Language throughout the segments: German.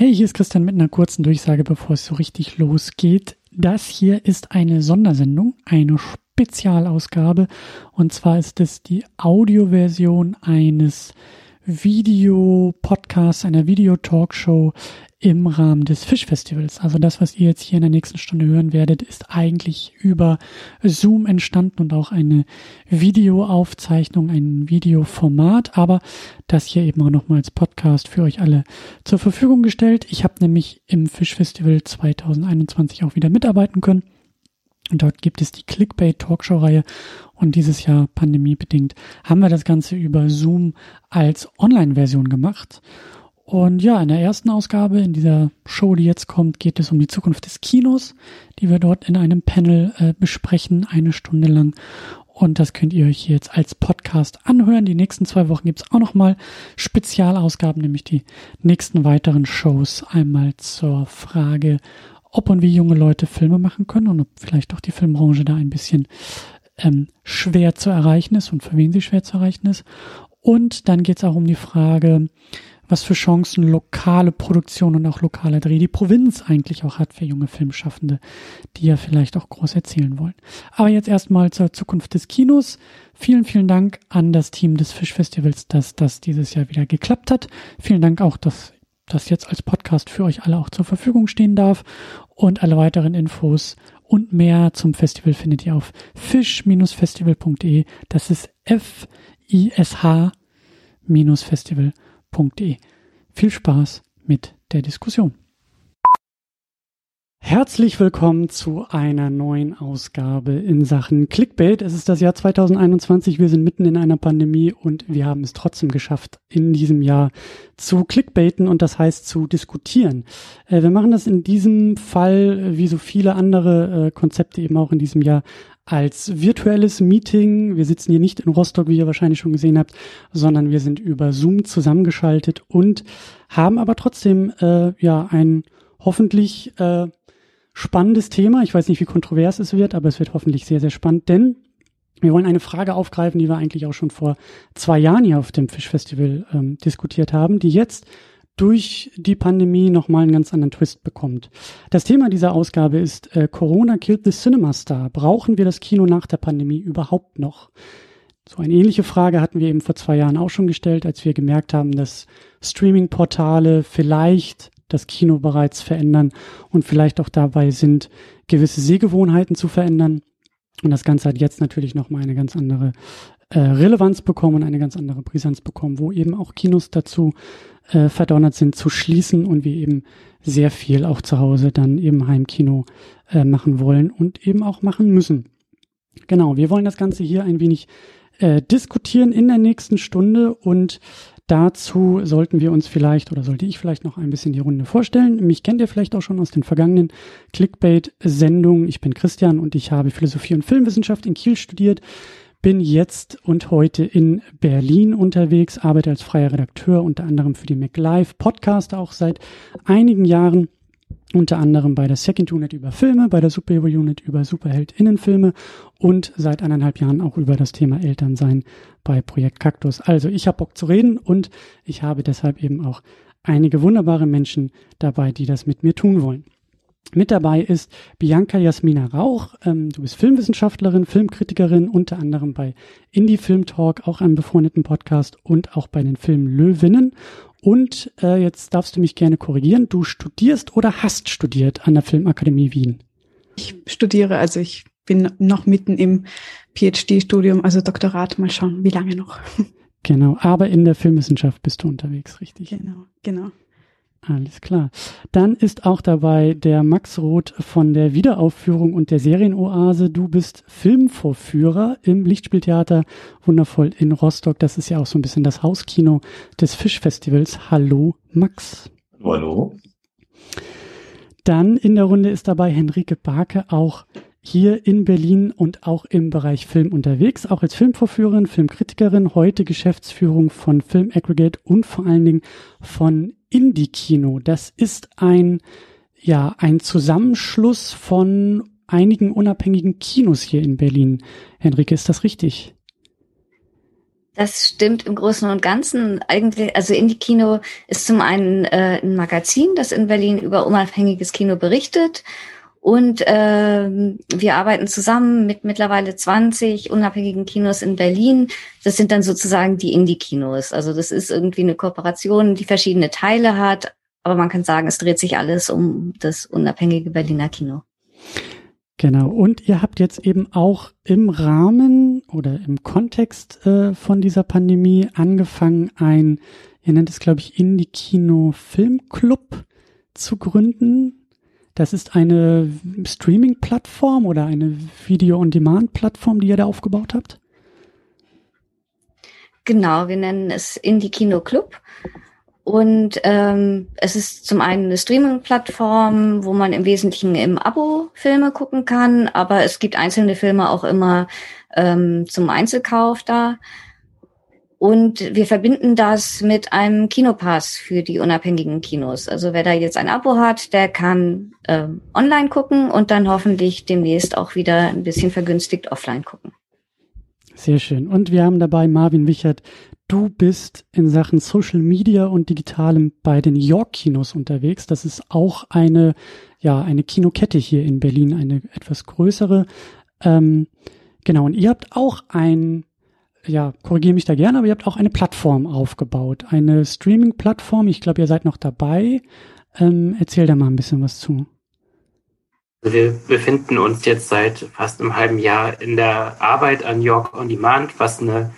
Hey, hier ist Christian mit einer kurzen Durchsage, bevor es so richtig losgeht. Das hier ist eine Sondersendung, eine Spezialausgabe. Und zwar ist es die Audioversion eines Video-Podcasts, einer Video-Talkshow im Rahmen des Fischfestivals. Also das, was ihr jetzt hier in der nächsten Stunde hören werdet, ist eigentlich über Zoom entstanden und auch eine Videoaufzeichnung, ein Videoformat, aber das hier eben auch nochmal als Podcast für euch alle zur Verfügung gestellt. Ich habe nämlich im Fischfestival 2021 auch wieder mitarbeiten können. Und dort gibt es die Clickbait Talkshow-Reihe. Und dieses Jahr pandemiebedingt haben wir das Ganze über Zoom als Online-Version gemacht. Und ja, in der ersten Ausgabe, in dieser Show, die jetzt kommt, geht es um die Zukunft des Kinos, die wir dort in einem Panel äh, besprechen, eine Stunde lang. Und das könnt ihr euch jetzt als Podcast anhören. Die nächsten zwei Wochen gibt's auch nochmal Spezialausgaben, nämlich die nächsten weiteren Shows. Einmal zur Frage, ob und wie junge Leute Filme machen können und ob vielleicht auch die Filmbranche da ein bisschen ähm, schwer zu erreichen ist und für wen sie schwer zu erreichen ist. Und dann geht's auch um die Frage, was für Chancen lokale Produktion und auch lokale Dreh die Provinz eigentlich auch hat für junge Filmschaffende, die ja vielleicht auch groß erzählen wollen. Aber jetzt erstmal zur Zukunft des Kinos. Vielen, vielen Dank an das Team des Fischfestivals, dass das dieses Jahr wieder geklappt hat. Vielen Dank auch, dass das jetzt als Podcast für euch alle auch zur Verfügung stehen darf. Und alle weiteren Infos und mehr zum Festival findet ihr auf fisch-festival.de. Das ist F-I-S-H-festival.de. Viel Spaß mit der Diskussion. Herzlich willkommen zu einer neuen Ausgabe in Sachen Clickbait. Es ist das Jahr 2021. Wir sind mitten in einer Pandemie und wir haben es trotzdem geschafft, in diesem Jahr zu Clickbaiten und das heißt zu diskutieren. Äh, wir machen das in diesem Fall, wie so viele andere äh, Konzepte eben auch in diesem Jahr, als virtuelles Meeting. Wir sitzen hier nicht in Rostock, wie ihr wahrscheinlich schon gesehen habt, sondern wir sind über Zoom zusammengeschaltet und haben aber trotzdem äh, ja ein hoffentlich äh, spannendes Thema. Ich weiß nicht, wie kontrovers es wird, aber es wird hoffentlich sehr, sehr spannend, denn wir wollen eine Frage aufgreifen, die wir eigentlich auch schon vor zwei Jahren hier auf dem Fischfestival ähm, diskutiert haben, die jetzt durch die Pandemie nochmal einen ganz anderen Twist bekommt. Das Thema dieser Ausgabe ist äh, Corona killed the Cinema Star. Brauchen wir das Kino nach der Pandemie überhaupt noch? So eine ähnliche Frage hatten wir eben vor zwei Jahren auch schon gestellt, als wir gemerkt haben, dass Streaming-Portale vielleicht das Kino bereits verändern und vielleicht auch dabei sind, gewisse Sehgewohnheiten zu verändern. Und das Ganze hat jetzt natürlich nochmal eine ganz andere äh, Relevanz bekommen, eine ganz andere Brisanz bekommen, wo eben auch Kinos dazu äh, verdonnert sind zu schließen und wir eben sehr viel auch zu Hause dann eben Heimkino äh, machen wollen und eben auch machen müssen. Genau, wir wollen das Ganze hier ein wenig äh, diskutieren in der nächsten Stunde und dazu sollten wir uns vielleicht oder sollte ich vielleicht noch ein bisschen die Runde vorstellen. Mich kennt ihr vielleicht auch schon aus den vergangenen Clickbait-Sendungen. Ich bin Christian und ich habe Philosophie und Filmwissenschaft in Kiel studiert bin jetzt und heute in Berlin unterwegs, arbeite als freier Redakteur unter anderem für die MacLive Podcast auch seit einigen Jahren unter anderem bei der Second Unit über Filme, bei der Superhero Unit über Superheldinnenfilme und seit eineinhalb Jahren auch über das Thema Elternsein bei Projekt Kaktus. Also ich habe Bock zu reden und ich habe deshalb eben auch einige wunderbare Menschen dabei, die das mit mir tun wollen. Mit dabei ist Bianca Jasmina Rauch. Ähm, du bist Filmwissenschaftlerin, Filmkritikerin, unter anderem bei Indie Film Talk, auch einem befreundeten Podcast und auch bei den Filmen Löwinnen. Und äh, jetzt darfst du mich gerne korrigieren. Du studierst oder hast studiert an der Filmakademie Wien? Ich studiere, also ich bin noch mitten im PhD-Studium, also Doktorat. Mal schauen, wie lange noch. Genau, aber in der Filmwissenschaft bist du unterwegs, richtig? Genau, genau. Alles klar. Dann ist auch dabei der Max Roth von der Wiederaufführung und der Serienoase. Du bist Filmvorführer im Lichtspieltheater Wundervoll in Rostock. Das ist ja auch so ein bisschen das Hauskino des Fischfestivals. Hallo, Max. Hallo. Dann in der Runde ist dabei Henrike Barke, auch hier in Berlin und auch im Bereich Film unterwegs, auch als Filmvorführerin, Filmkritikerin, heute Geschäftsführung von Film Aggregate und vor allen Dingen von Indie-Kino. Das ist ein, ja, ein Zusammenschluss von einigen unabhängigen Kinos hier in Berlin. Henrike, ist das richtig? Das stimmt im Großen und Ganzen eigentlich. Also Indie-Kino ist zum einen äh, ein Magazin, das in Berlin über unabhängiges Kino berichtet. Und äh, wir arbeiten zusammen mit mittlerweile 20 unabhängigen Kinos in Berlin. Das sind dann sozusagen die Indie-Kinos. Also das ist irgendwie eine Kooperation, die verschiedene Teile hat. Aber man kann sagen, es dreht sich alles um das unabhängige Berliner Kino. Genau. Und ihr habt jetzt eben auch im Rahmen oder im Kontext äh, von dieser Pandemie angefangen, ein, ihr nennt es, glaube ich, Indie-Kino-Filmclub zu gründen. Das ist eine Streaming-Plattform oder eine Video-on-Demand-Plattform, die ihr da aufgebaut habt? Genau, wir nennen es Indie-Kino-Club. Und ähm, es ist zum einen eine Streaming-Plattform, wo man im Wesentlichen im Abo Filme gucken kann, aber es gibt einzelne Filme auch immer ähm, zum Einzelkauf da. Und wir verbinden das mit einem Kinopass für die unabhängigen Kinos. Also wer da jetzt ein Abo hat, der kann ähm, online gucken und dann hoffentlich demnächst auch wieder ein bisschen vergünstigt offline gucken. Sehr schön. Und wir haben dabei Marvin Wichert, Du bist in Sachen Social Media und Digitalem bei den York Kinos unterwegs. Das ist auch eine, ja, eine Kinokette hier in Berlin, eine etwas größere. Ähm, genau. Und ihr habt auch ein, ja, korrigiere mich da gerne, aber ihr habt auch eine Plattform aufgebaut, eine Streaming-Plattform. Ich glaube, ihr seid noch dabei. Ähm, erzähl da mal ein bisschen was zu. Wir befinden uns jetzt seit fast einem halben Jahr in der Arbeit an York on Demand, was eine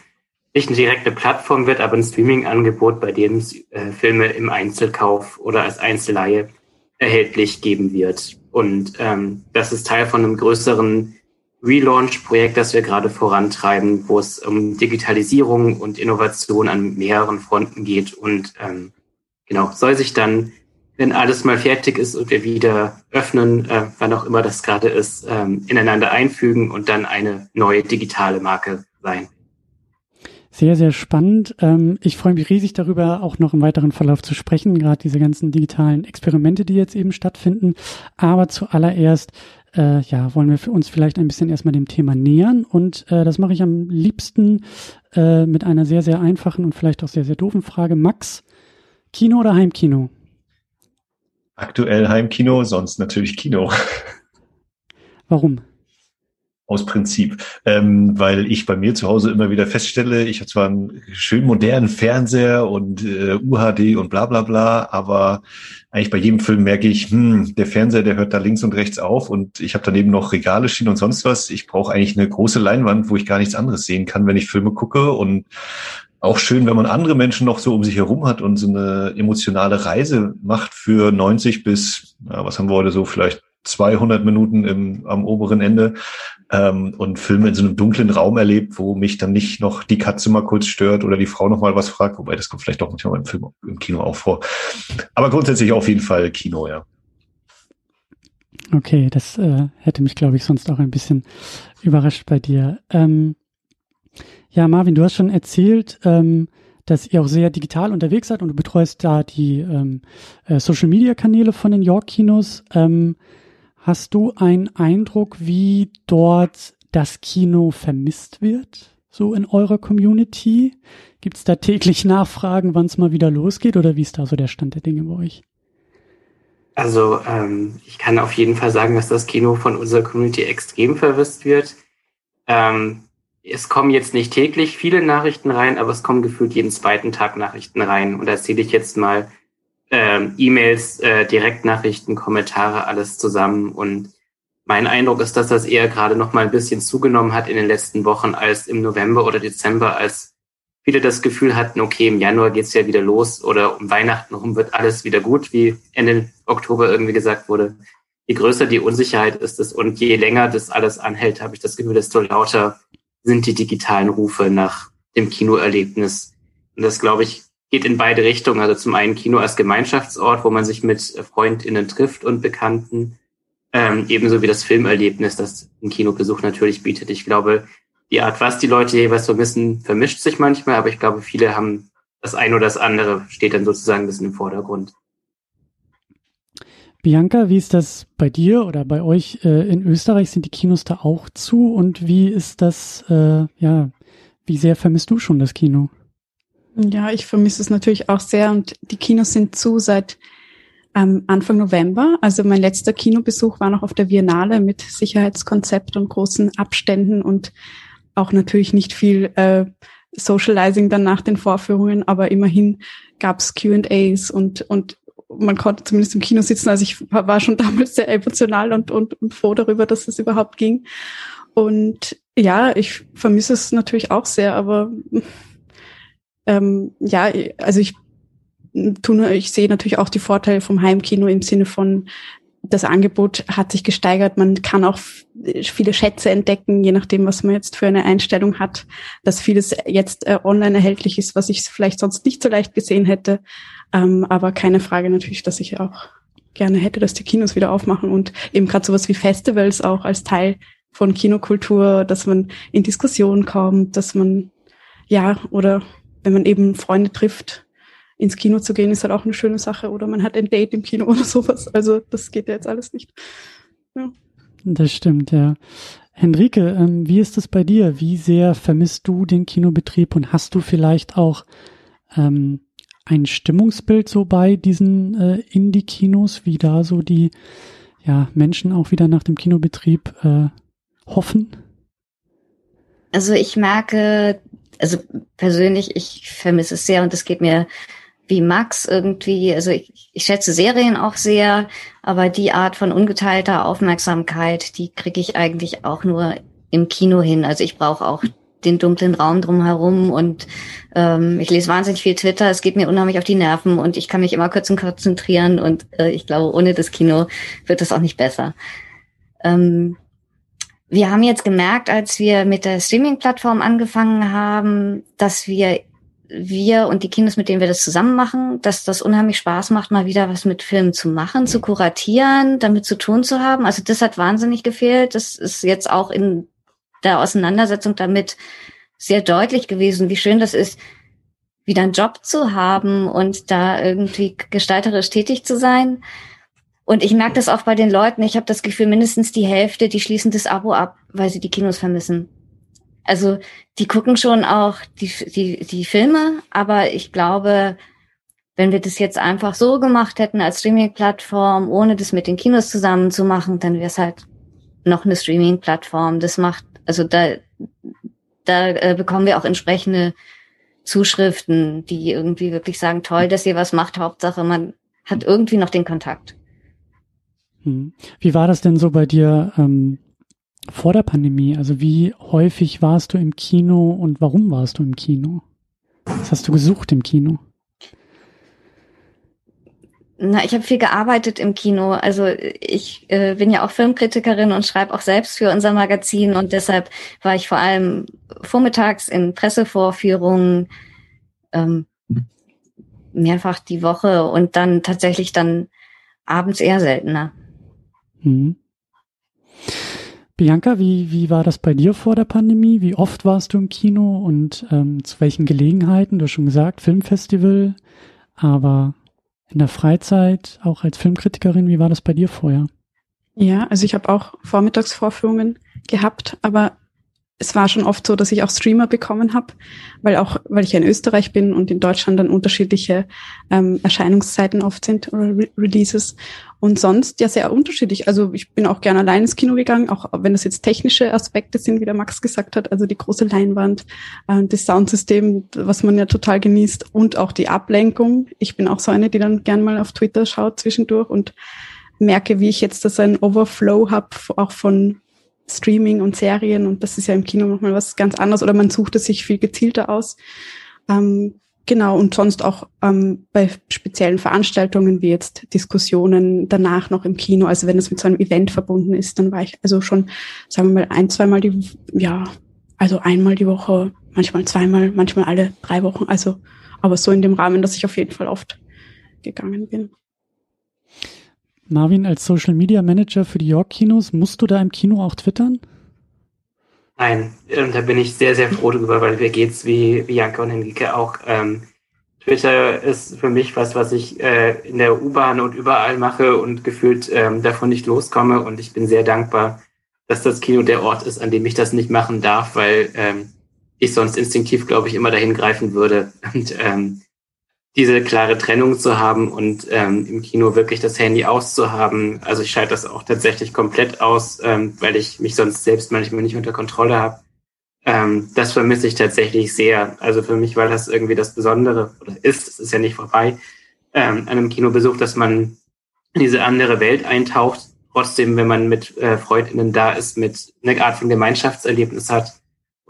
nicht eine direkte Plattform wird, aber ein Streaming-Angebot, bei dem es äh, Filme im Einzelkauf oder als Einzelleihe erhältlich geben wird. Und ähm, das ist Teil von einem größeren Relaunch-Projekt, das wir gerade vorantreiben, wo es um Digitalisierung und Innovation an mehreren Fronten geht. Und ähm, genau, soll sich dann, wenn alles mal fertig ist und wir wieder öffnen, äh, wann auch immer das gerade ist, ähm, ineinander einfügen und dann eine neue digitale Marke sein. Sehr, sehr spannend. Ähm, ich freue mich riesig darüber, auch noch im weiteren Verlauf zu sprechen, gerade diese ganzen digitalen Experimente, die jetzt eben stattfinden. Aber zuallererst, äh, ja, wollen wir für uns vielleicht ein bisschen erstmal dem Thema nähern. Und äh, das mache ich am liebsten äh, mit einer sehr, sehr einfachen und vielleicht auch sehr, sehr doofen Frage. Max, Kino oder Heimkino? Aktuell Heimkino, sonst natürlich Kino. Warum? Aus Prinzip, ähm, weil ich bei mir zu Hause immer wieder feststelle, ich habe zwar einen schön modernen Fernseher und äh, UHD und bla bla bla, aber eigentlich bei jedem Film merke ich, hm, der Fernseher, der hört da links und rechts auf und ich habe daneben noch Regale stehen und sonst was. Ich brauche eigentlich eine große Leinwand, wo ich gar nichts anderes sehen kann, wenn ich Filme gucke und auch schön, wenn man andere Menschen noch so um sich herum hat und so eine emotionale Reise macht für 90 bis, ja, was haben wir heute so, vielleicht 200 Minuten im, am oberen Ende ähm, und Filme in so einem dunklen Raum erlebt, wo mich dann nicht noch die Katze mal kurz stört oder die Frau noch mal was fragt, wobei das kommt vielleicht auch manchmal im Film, im Kino auch vor. Aber grundsätzlich auf jeden Fall Kino, ja. Okay, das äh, hätte mich, glaube ich, sonst auch ein bisschen überrascht bei dir. Ähm, ja, Marvin, du hast schon erzählt, ähm, dass ihr auch sehr digital unterwegs seid und du betreust da die ähm, äh, Social-Media-Kanäle von den York-Kinos. Ähm, Hast du einen Eindruck, wie dort das Kino vermisst wird, so in eurer Community? Gibt es da täglich Nachfragen, wann es mal wieder losgeht oder wie ist da so der Stand der Dinge bei euch? Also ähm, ich kann auf jeden Fall sagen, dass das Kino von unserer Community extrem vermisst wird. Ähm, es kommen jetzt nicht täglich viele Nachrichten rein, aber es kommen gefühlt jeden zweiten Tag Nachrichten rein. Und da zähle ich jetzt mal ähm, E-Mails, äh, Direktnachrichten, Kommentare, alles zusammen. Und mein Eindruck ist, dass das eher gerade noch mal ein bisschen zugenommen hat in den letzten Wochen als im November oder Dezember, als viele das Gefühl hatten, okay, im Januar geht's ja wieder los oder um Weihnachten rum wird alles wieder gut, wie Ende Oktober irgendwie gesagt wurde. Je größer die Unsicherheit ist es und je länger das alles anhält, habe ich das Gefühl, desto lauter sind die digitalen Rufe nach dem Kinoerlebnis. Und das, glaube ich, geht in beide Richtungen. Also zum einen Kino als Gemeinschaftsort, wo man sich mit FreundInnen trifft und Bekannten, ähm, ebenso wie das Filmerlebnis, das ein Kinobesuch natürlich bietet. Ich glaube, die Art, was die Leute jeweils vermissen, vermischt sich manchmal, aber ich glaube, viele haben das eine oder das andere, steht dann sozusagen ein bisschen im Vordergrund. Bianca, wie ist das bei dir oder bei euch äh, in Österreich? Sind die Kinos da auch zu und wie ist das, äh, ja, wie sehr vermisst du schon das Kino? Ja, ich vermisse es natürlich auch sehr und die Kinos sind zu seit ähm, Anfang November. Also mein letzter Kinobesuch war noch auf der Biennale mit Sicherheitskonzept und großen Abständen und auch natürlich nicht viel äh, Socializing dann nach den Vorführungen, aber immerhin gab's Q&As und, und man konnte zumindest im Kino sitzen. Also ich war schon damals sehr emotional und, und, und froh darüber, dass es überhaupt ging. Und ja, ich vermisse es natürlich auch sehr, aber ähm, ja, also ich tue, ich sehe natürlich auch die Vorteile vom Heimkino im Sinne von das Angebot hat sich gesteigert. Man kann auch viele Schätze entdecken, je nachdem, was man jetzt für eine Einstellung hat, dass vieles jetzt äh, online erhältlich ist, was ich vielleicht sonst nicht so leicht gesehen hätte. Ähm, aber keine Frage natürlich, dass ich auch gerne hätte, dass die Kinos wieder aufmachen und eben gerade sowas wie Festivals auch als Teil von Kinokultur, dass man in Diskussionen kommt, dass man ja oder wenn man eben Freunde trifft, ins Kino zu gehen, ist halt auch eine schöne Sache. Oder man hat ein Date im Kino oder sowas. Also das geht ja jetzt alles nicht. Ja. Das stimmt, ja. Henrike, ähm, wie ist es bei dir? Wie sehr vermisst du den Kinobetrieb und hast du vielleicht auch ähm, ein Stimmungsbild so bei diesen äh, Indie-Kinos, wie da so die ja, Menschen auch wieder nach dem Kinobetrieb äh, hoffen? Also ich merke, also persönlich, ich vermisse es sehr und es geht mir wie Max irgendwie, also ich, ich schätze Serien auch sehr, aber die Art von ungeteilter Aufmerksamkeit, die kriege ich eigentlich auch nur im Kino hin. Also ich brauche auch den dunklen Raum drumherum und ähm, ich lese wahnsinnig viel Twitter, es geht mir unheimlich auf die Nerven und ich kann mich immer kurz und konzentrieren und äh, ich glaube, ohne das Kino wird es auch nicht besser. Ähm, wir haben jetzt gemerkt, als wir mit der Streaming-Plattform angefangen haben, dass wir wir und die Kinos, mit denen wir das zusammen machen, dass das unheimlich Spaß macht, mal wieder was mit Filmen zu machen, zu kuratieren, damit zu tun zu haben. Also das hat wahnsinnig gefehlt. Das ist jetzt auch in der Auseinandersetzung damit sehr deutlich gewesen, wie schön das ist, wieder einen Job zu haben und da irgendwie gestalterisch tätig zu sein. Und ich merke das auch bei den Leuten. Ich habe das Gefühl, mindestens die Hälfte, die schließen das Abo ab, weil sie die Kinos vermissen. Also die gucken schon auch die, die, die Filme, aber ich glaube, wenn wir das jetzt einfach so gemacht hätten als Streaming-Plattform, ohne das mit den Kinos zusammen zu machen, dann wäre es halt noch eine Streaming-Plattform. Das macht, also da, da äh, bekommen wir auch entsprechende Zuschriften, die irgendwie wirklich sagen, toll, dass ihr was macht, Hauptsache man hat irgendwie noch den Kontakt. Hm. Wie war das denn so bei dir? Ähm vor der Pandemie? Also wie häufig warst du im Kino und warum warst du im Kino? Was hast du gesucht im Kino? Na, ich habe viel gearbeitet im Kino. Also ich äh, bin ja auch Filmkritikerin und schreibe auch selbst für unser Magazin und deshalb war ich vor allem vormittags in Pressevorführungen ähm, mehrfach die Woche und dann tatsächlich dann abends eher seltener. Mhm. Bianca, wie, wie war das bei dir vor der Pandemie? Wie oft warst du im Kino und ähm, zu welchen Gelegenheiten? Du hast schon gesagt, Filmfestival, aber in der Freizeit, auch als Filmkritikerin, wie war das bei dir vorher? Ja, also ich habe auch Vormittagsvorführungen gehabt, aber es war schon oft so, dass ich auch Streamer bekommen habe, weil auch, weil ich ja in Österreich bin und in Deutschland dann unterschiedliche ähm, Erscheinungszeiten oft sind oder Re Releases. Und sonst ja sehr unterschiedlich. Also ich bin auch gerne allein ins Kino gegangen, auch wenn das jetzt technische Aspekte sind, wie der Max gesagt hat, also die große Leinwand, äh, das Soundsystem, was man ja total genießt und auch die Ablenkung. Ich bin auch so eine, die dann gern mal auf Twitter schaut zwischendurch und merke, wie ich jetzt das ein Overflow habe, auch von Streaming und Serien und das ist ja im Kino nochmal was ganz anderes oder man sucht es sich viel gezielter aus. Ähm, genau, und sonst auch ähm, bei speziellen Veranstaltungen wie jetzt Diskussionen danach noch im Kino, also wenn es mit so einem Event verbunden ist, dann war ich also schon, sagen wir mal, ein, zweimal die, ja, also einmal die Woche, manchmal zweimal, manchmal alle drei Wochen, also aber so in dem Rahmen, dass ich auf jeden Fall oft gegangen bin. Marvin, als Social Media Manager für die York Kinos, musst du da im Kino auch twittern? Nein, ähm, da bin ich sehr, sehr froh drüber, weil mir geht's wie, wie Janka und Henrike auch. Ähm, Twitter ist für mich was, was ich äh, in der U-Bahn und überall mache und gefühlt ähm, davon nicht loskomme. Und ich bin sehr dankbar, dass das Kino der Ort ist, an dem ich das nicht machen darf, weil ähm, ich sonst instinktiv, glaube ich, immer dahin greifen würde. Und ähm, diese klare Trennung zu haben und ähm, im Kino wirklich das Handy auszuhaben. Also ich schalte das auch tatsächlich komplett aus, ähm, weil ich mich sonst selbst manchmal nicht unter Kontrolle habe. Ähm, das vermisse ich tatsächlich sehr. Also für mich war das irgendwie das Besondere, oder ist, es ist ja nicht vorbei, ähm, an einem Kinobesuch, dass man in diese andere Welt eintaucht. Trotzdem, wenn man mit äh, FreundInnen da ist, mit einer Art von Gemeinschaftserlebnis hat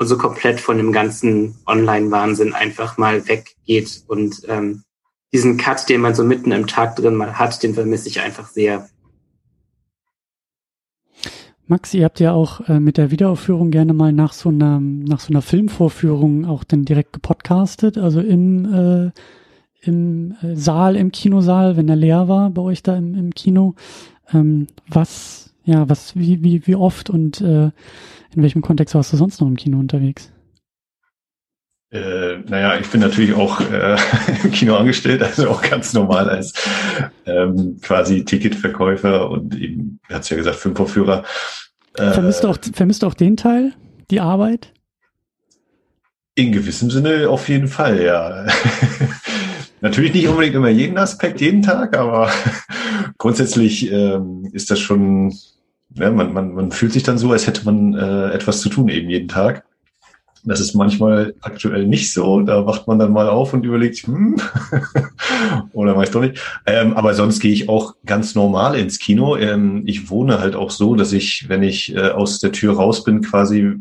und so komplett von dem ganzen Online-Wahnsinn einfach mal weggeht. Und ähm, diesen Cut, den man so mitten im Tag drin mal hat, den vermisse ich einfach sehr. Max, ihr habt ja auch äh, mit der Wiederaufführung gerne mal nach so einer nach so einer Filmvorführung auch dann direkt gepodcastet, also im äh, im äh, Saal, im Kinosaal, wenn er leer war bei euch da im, im Kino. Ähm, was, ja, was, wie, wie, wie oft und äh, in welchem Kontext warst du sonst noch im Kino unterwegs? Äh, naja, ich bin natürlich auch äh, im Kino angestellt, also auch ganz normal als ähm, quasi Ticketverkäufer und eben, hat ja gesagt, Filmvorführer. Äh, vermisst, du auch, vermisst du auch den Teil, die Arbeit? In gewissem Sinne auf jeden Fall, ja. Natürlich nicht unbedingt immer jeden Aspekt, jeden Tag, aber grundsätzlich ähm, ist das schon, ja, man, man, man fühlt sich dann so, als hätte man äh, etwas zu tun eben jeden Tag. Das ist manchmal aktuell nicht so. Da wacht man dann mal auf und überlegt, hm, oder weiß doch nicht. Ähm, aber sonst gehe ich auch ganz normal ins Kino. Ähm, ich wohne halt auch so, dass ich, wenn ich äh, aus der Tür raus bin, quasi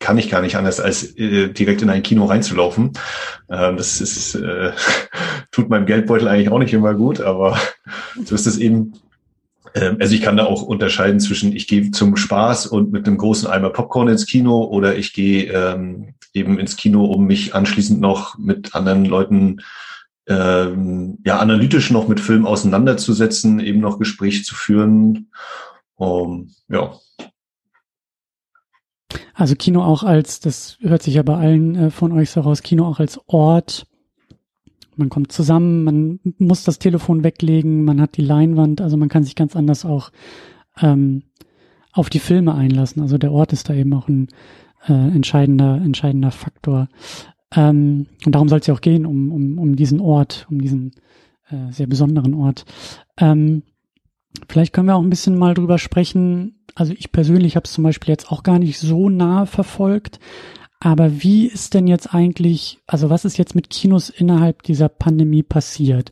kann ich gar nicht anders, als äh, direkt in ein Kino reinzulaufen. Ähm, das ist, äh, tut meinem Geldbeutel eigentlich auch nicht immer gut, aber so ist es eben. Ähm, also ich kann da auch unterscheiden zwischen, ich gehe zum Spaß und mit einem großen Eimer Popcorn ins Kino oder ich gehe ähm, eben ins Kino, um mich anschließend noch mit anderen Leuten ähm, ja analytisch noch mit Film auseinanderzusetzen, eben noch Gespräche zu führen. Um, ja, also Kino auch als, das hört sich ja bei allen äh, von euch so raus, Kino auch als Ort. Man kommt zusammen, man muss das Telefon weglegen, man hat die Leinwand, also man kann sich ganz anders auch ähm, auf die Filme einlassen. Also der Ort ist da eben auch ein äh, entscheidender, entscheidender Faktor. Ähm, und darum soll es ja auch gehen, um, um, um diesen Ort, um diesen äh, sehr besonderen Ort. Ähm, vielleicht können wir auch ein bisschen mal drüber sprechen, also ich persönlich habe es zum Beispiel jetzt auch gar nicht so nah verfolgt. Aber wie ist denn jetzt eigentlich, also was ist jetzt mit Kinos innerhalb dieser Pandemie passiert?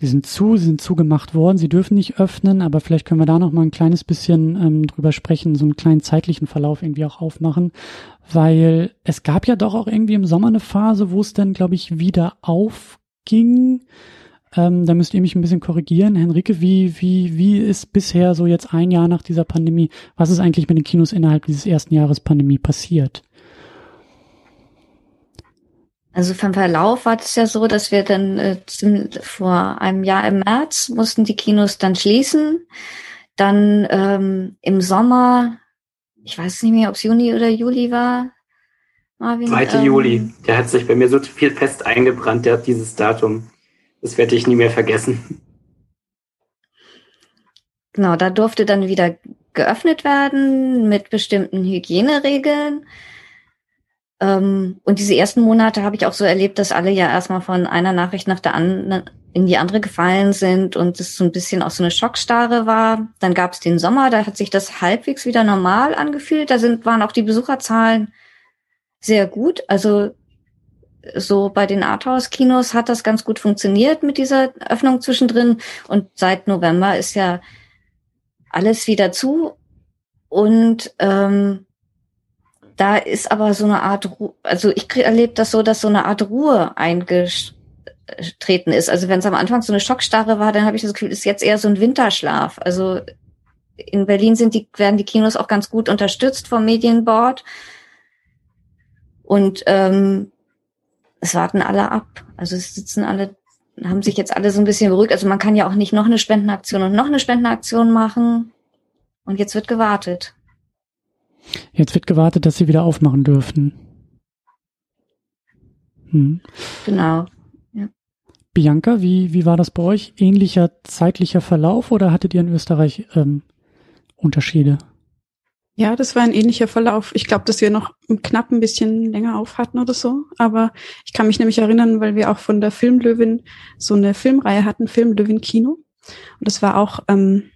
Sie sind zu, sie sind zugemacht worden, sie dürfen nicht öffnen, aber vielleicht können wir da noch mal ein kleines bisschen ähm, drüber sprechen, so einen kleinen zeitlichen Verlauf irgendwie auch aufmachen, weil es gab ja doch auch irgendwie im Sommer eine Phase, wo es dann, glaube ich, wieder aufging. Ähm, da müsst ihr mich ein bisschen korrigieren. Henrike, wie, wie, wie ist bisher so jetzt ein Jahr nach dieser Pandemie, was ist eigentlich mit den Kinos innerhalb dieses ersten Jahres Pandemie passiert? Also vom Verlauf war es ja so, dass wir dann äh, vor einem Jahr im März mussten die Kinos dann schließen. Dann ähm, im Sommer, ich weiß nicht mehr, ob es Juni oder Juli war. Marvin, 2. Ähm, Juli. Der hat sich bei mir so viel fest eingebrannt, der hat dieses Datum. Das werde ich nie mehr vergessen. Genau, da durfte dann wieder geöffnet werden mit bestimmten Hygieneregeln. Ähm, und diese ersten Monate habe ich auch so erlebt, dass alle ja erstmal von einer Nachricht nach der anderen in die andere gefallen sind und es so ein bisschen auch so eine Schockstarre war. Dann gab es den Sommer, da hat sich das halbwegs wieder normal angefühlt. Da sind, waren auch die Besucherzahlen sehr gut. Also so bei den Arthouse-Kinos hat das ganz gut funktioniert mit dieser Öffnung zwischendrin. Und seit November ist ja alles wieder zu. Und ähm, da ist aber so eine Art, Ru also ich erlebe das so, dass so eine Art Ruhe eingetreten ist. Also wenn es am Anfang so eine Schockstarre war, dann habe ich das Gefühl, ist jetzt eher so ein Winterschlaf. Also in Berlin sind die, werden die Kinos auch ganz gut unterstützt vom Medienboard. Und ähm, es warten alle ab. Also es sitzen alle, haben sich jetzt alle so ein bisschen beruhigt. Also man kann ja auch nicht noch eine Spendenaktion und noch eine Spendenaktion machen. Und jetzt wird gewartet. Jetzt wird gewartet, dass sie wieder aufmachen dürfen. Hm. Genau. Ja. Bianca, wie, wie war das bei euch? Ähnlicher zeitlicher Verlauf oder hattet ihr in Österreich ähm, Unterschiede? Ja, das war ein ähnlicher Verlauf. Ich glaube, dass wir noch knapp ein bisschen länger auf hatten oder so. Aber ich kann mich nämlich erinnern, weil wir auch von der Filmlöwin so eine Filmreihe hatten, Filmlöwin Kino. Und das war auch, ähm,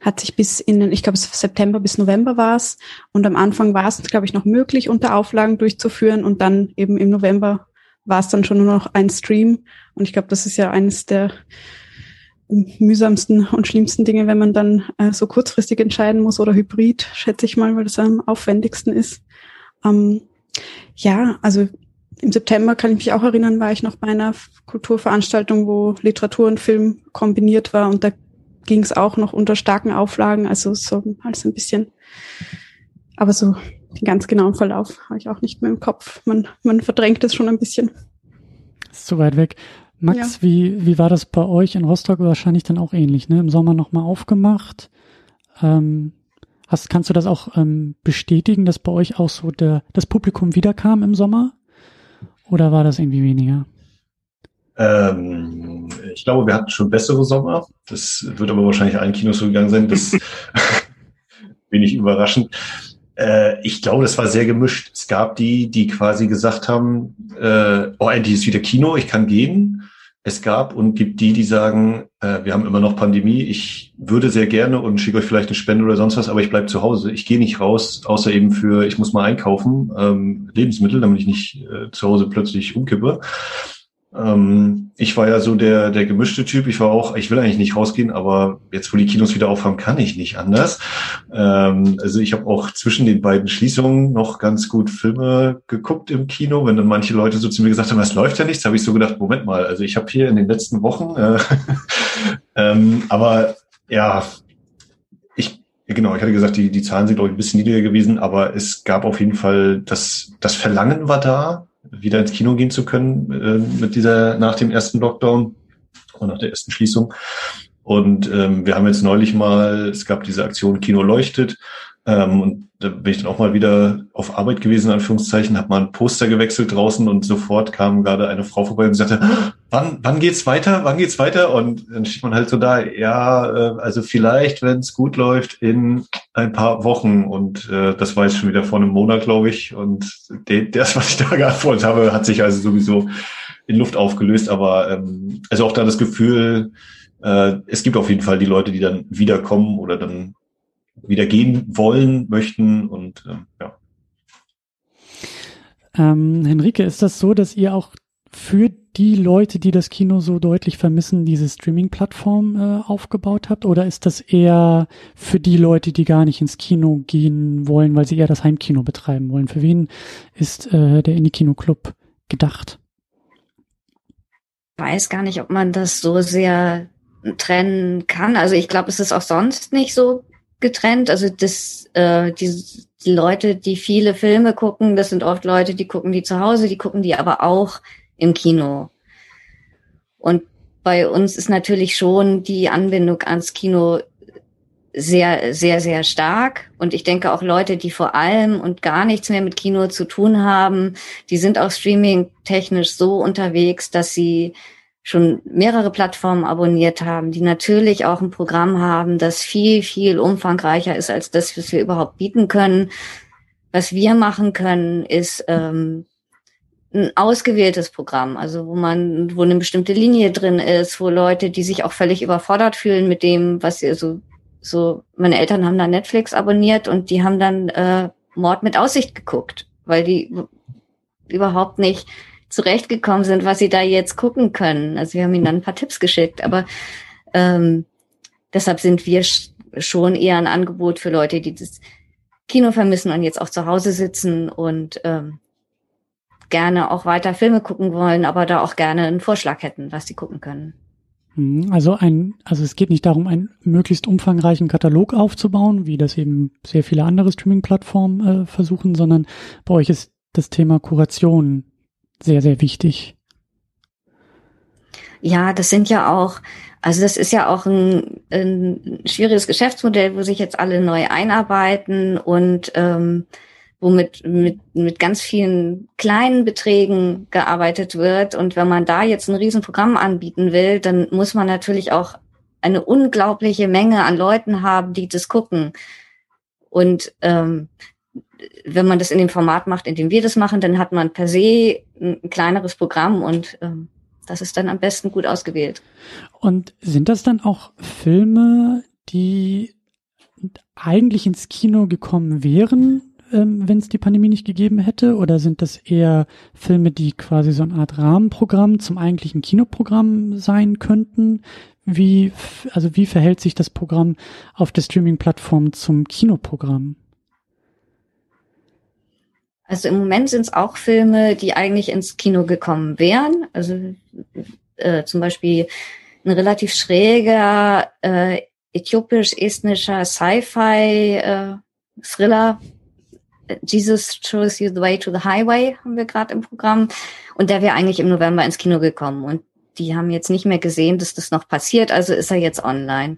hat sich bis in, ich glaube, September bis November war es. Und am Anfang war es, glaube ich, noch möglich, unter Auflagen durchzuführen. Und dann eben im November war es dann schon nur noch ein Stream. Und ich glaube, das ist ja eines der mühsamsten und schlimmsten Dinge, wenn man dann äh, so kurzfristig entscheiden muss oder hybrid, schätze ich mal, weil das am aufwendigsten ist. Ähm, ja, also im September kann ich mich auch erinnern, war ich noch bei einer Kulturveranstaltung, wo Literatur und Film kombiniert war und da ging es auch noch unter starken Auflagen, also so alles ein bisschen, aber so den ganz genauen Verlauf habe ich auch nicht mehr im Kopf. Man, man verdrängt es schon ein bisschen. Ist zu weit weg. Max, ja. wie, wie war das bei euch in Rostock? Wahrscheinlich dann auch ähnlich, ne? Im Sommer nochmal aufgemacht. Ähm, hast, kannst du das auch ähm, bestätigen, dass bei euch auch so der, das Publikum wiederkam im Sommer? Oder war das irgendwie weniger? Ähm, ich glaube, wir hatten schon bessere Sommer. Das wird aber wahrscheinlich allen Kinos so gegangen sein. Das wenig überraschend. Äh, ich glaube, das war sehr gemischt. Es gab die, die quasi gesagt haben, äh, oh, endlich ist wieder Kino, ich kann gehen. Es gab und gibt die, die sagen, äh, wir haben immer noch Pandemie, ich würde sehr gerne und schicke euch vielleicht eine Spende oder sonst was, aber ich bleibe zu Hause. Ich gehe nicht raus, außer eben für, ich muss mal einkaufen, ähm, Lebensmittel, damit ich nicht äh, zu Hause plötzlich umkippe. Ähm, ich war ja so der, der gemischte Typ. Ich war auch, ich will eigentlich nicht rausgehen, aber jetzt, wo die Kinos wieder aufhaben, kann ich nicht anders. Ähm, also ich habe auch zwischen den beiden Schließungen noch ganz gut Filme geguckt im Kino. Wenn dann manche Leute so zu mir gesagt haben, es läuft ja nichts, habe ich so gedacht, Moment mal, also ich habe hier in den letzten Wochen, äh, ähm, aber ja, ich, genau, ich hatte gesagt, die, die Zahlen sind, glaube ich, ein bisschen niedriger gewesen, aber es gab auf jeden Fall, das, das Verlangen war da, wieder ins Kino gehen zu können äh, mit dieser nach dem ersten Lockdown und nach der ersten Schließung. Und ähm, wir haben jetzt neulich mal, es gab diese Aktion Kino leuchtet, ähm, und da bin ich dann auch mal wieder auf Arbeit gewesen, in Anführungszeichen, habe mal ein Poster gewechselt draußen und sofort kam gerade eine Frau vorbei und sagte, wann, wann geht's weiter? Wann geht's weiter? Und dann steht man halt so da, ja, äh, also vielleicht, wenn es gut läuft, in ein paar Wochen. Und äh, das war jetzt schon wieder vor einem Monat, glaube ich. Und das, was ich da geantwortet habe, hat sich also sowieso in Luft aufgelöst. Aber ähm, also auch da das Gefühl, äh, es gibt auf jeden Fall die Leute, die dann wiederkommen oder dann wieder gehen wollen, möchten und äh, ja. Ähm, Henrike, ist das so, dass ihr auch für die Leute, die das Kino so deutlich vermissen, diese Streaming-Plattform äh, aufgebaut habt? Oder ist das eher für die Leute, die gar nicht ins Kino gehen wollen, weil sie eher das Heimkino betreiben wollen? Für wen ist äh, der Indie-Kino-Club gedacht? Ich weiß gar nicht, ob man das so sehr trennen kann. Also ich glaube, es ist auch sonst nicht so getrennt. Also das, äh, die, die Leute, die viele Filme gucken, das sind oft Leute, die gucken die zu Hause, die gucken die aber auch im Kino. Und bei uns ist natürlich schon die Anbindung ans Kino sehr, sehr, sehr stark. Und ich denke auch Leute, die vor allem und gar nichts mehr mit Kino zu tun haben, die sind auch streaming technisch so unterwegs, dass sie schon mehrere Plattformen abonniert haben, die natürlich auch ein Programm haben, das viel, viel umfangreicher ist als das, was wir überhaupt bieten können. Was wir machen können, ist ähm, ein ausgewähltes Programm, also wo man, wo eine bestimmte Linie drin ist, wo Leute, die sich auch völlig überfordert fühlen mit dem, was sie so, so, meine Eltern haben dann Netflix abonniert und die haben dann äh, Mord mit Aussicht geguckt, weil die überhaupt nicht zurechtgekommen sind, was sie da jetzt gucken können. Also wir haben ihnen dann ein paar Tipps geschickt, aber ähm, deshalb sind wir schon eher ein Angebot für Leute, die das Kino vermissen und jetzt auch zu Hause sitzen und ähm, gerne auch weiter Filme gucken wollen, aber da auch gerne einen Vorschlag hätten, was sie gucken können. Mhm, also ein, also es geht nicht darum, einen möglichst umfangreichen Katalog aufzubauen, wie das eben sehr viele andere Streaming-Plattformen äh, versuchen, sondern bei euch ist das Thema Kuration sehr, sehr wichtig. Ja, das sind ja auch, also das ist ja auch ein, ein schwieriges Geschäftsmodell, wo sich jetzt alle neu einarbeiten und ähm, womit mit, mit ganz vielen kleinen Beträgen gearbeitet wird. Und wenn man da jetzt ein Riesenprogramm anbieten will, dann muss man natürlich auch eine unglaubliche Menge an Leuten haben, die das gucken. Und ähm, wenn man das in dem Format macht, in dem wir das machen, dann hat man per se ein, ein kleineres Programm und ähm, das ist dann am besten gut ausgewählt. Und sind das dann auch Filme, die eigentlich ins Kino gekommen wären, ähm, wenn es die Pandemie nicht gegeben hätte? Oder sind das eher Filme, die quasi so eine Art Rahmenprogramm zum eigentlichen Kinoprogramm sein könnten? Wie, also wie verhält sich das Programm auf der Streaming-Plattform zum Kinoprogramm? Also im Moment sind es auch Filme, die eigentlich ins Kino gekommen wären. Also äh, zum Beispiel ein relativ schräger äh, äthiopisch-estnischer Sci-Fi äh. Jesus shows you the way to the highway haben wir gerade im Programm und der wäre eigentlich im November ins Kino gekommen und die haben jetzt nicht mehr gesehen, dass das noch passiert, also ist er jetzt online.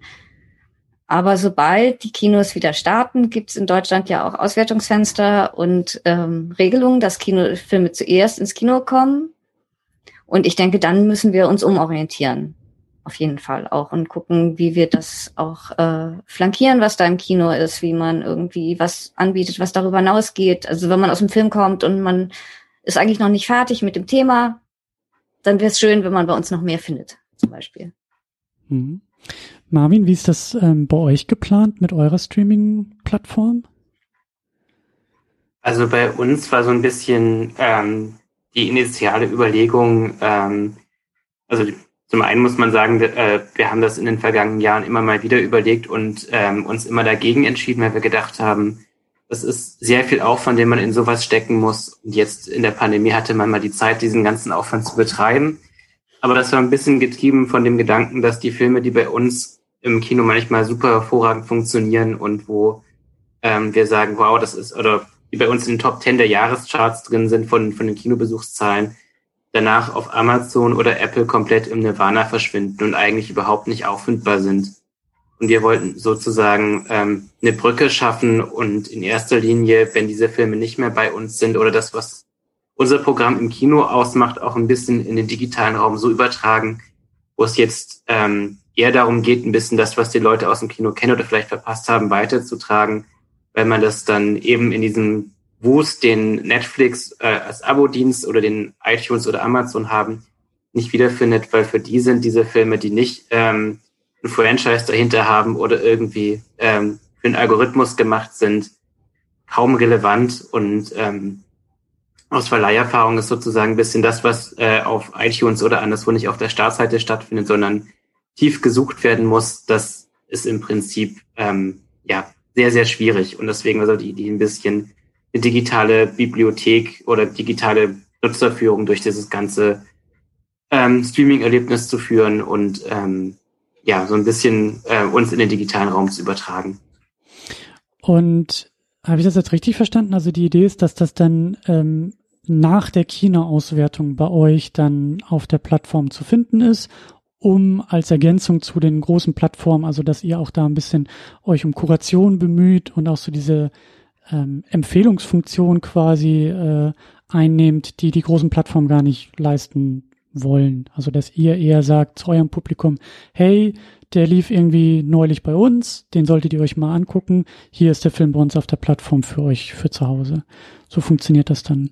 Aber sobald die Kinos wieder starten, gibt es in Deutschland ja auch Auswertungsfenster und ähm, Regelungen, dass Kinofilme zuerst ins Kino kommen. Und ich denke, dann müssen wir uns umorientieren. Auf jeden Fall auch und gucken, wie wir das auch äh, flankieren, was da im Kino ist, wie man irgendwie was anbietet, was darüber hinausgeht. Also wenn man aus dem Film kommt und man ist eigentlich noch nicht fertig mit dem Thema, dann wäre es schön, wenn man bei uns noch mehr findet, zum Beispiel. Mhm. Marvin, wie ist das ähm, bei euch geplant mit eurer Streaming-Plattform? Also bei uns war so ein bisschen ähm, die initiale Überlegung, ähm, also zum einen muss man sagen, äh, wir haben das in den vergangenen Jahren immer mal wieder überlegt und ähm, uns immer dagegen entschieden, weil wir gedacht haben, das ist sehr viel Aufwand, den man in sowas stecken muss. Und jetzt in der Pandemie hatte man mal die Zeit, diesen ganzen Aufwand zu betreiben. Aber das war ein bisschen getrieben von dem Gedanken, dass die Filme, die bei uns im Kino manchmal super hervorragend funktionieren und wo ähm, wir sagen, wow, das ist, oder die bei uns in den Top 10 der Jahrescharts drin sind von, von den Kinobesuchszahlen, danach auf Amazon oder Apple komplett im Nirvana verschwinden und eigentlich überhaupt nicht auffindbar sind. Und wir wollten sozusagen ähm, eine Brücke schaffen und in erster Linie, wenn diese Filme nicht mehr bei uns sind oder das, was unser Programm im Kino ausmacht, auch ein bisschen in den digitalen Raum so übertragen, wo es jetzt ähm, eher darum geht, ein bisschen das, was die Leute aus dem Kino kennen oder vielleicht verpasst haben, weiterzutragen, weil man das dann eben in diesem Wust, den Netflix äh, als Abo-Dienst oder den iTunes oder Amazon haben, nicht wiederfindet, weil für die sind diese Filme, die nicht ähm, ein Franchise dahinter haben oder irgendwie ähm, für einen Algorithmus gemacht sind, kaum relevant und ähm, aus Verleiherfahrung ist sozusagen ein bisschen das, was äh, auf iTunes oder anderswo nicht auf der Startseite stattfindet, sondern tief gesucht werden muss, das ist im Prinzip ähm, ja sehr, sehr schwierig. Und deswegen war die Idee ein bisschen eine digitale Bibliothek oder digitale Nutzerführung durch dieses ganze ähm, Streaming-Erlebnis zu führen und ähm, ja, so ein bisschen äh, uns in den digitalen Raum zu übertragen. Und habe ich das jetzt richtig verstanden? Also die Idee ist, dass das dann ähm, nach der Kinoauswertung bei euch dann auf der Plattform zu finden ist um als Ergänzung zu den großen Plattformen, also dass ihr auch da ein bisschen euch um Kuration bemüht und auch so diese ähm, Empfehlungsfunktion quasi äh, einnehmt, die die großen Plattformen gar nicht leisten wollen. Also dass ihr eher sagt zu eurem Publikum, hey, der lief irgendwie neulich bei uns, den solltet ihr euch mal angucken. Hier ist der Film bei uns auf der Plattform für euch für zu Hause. So funktioniert das dann.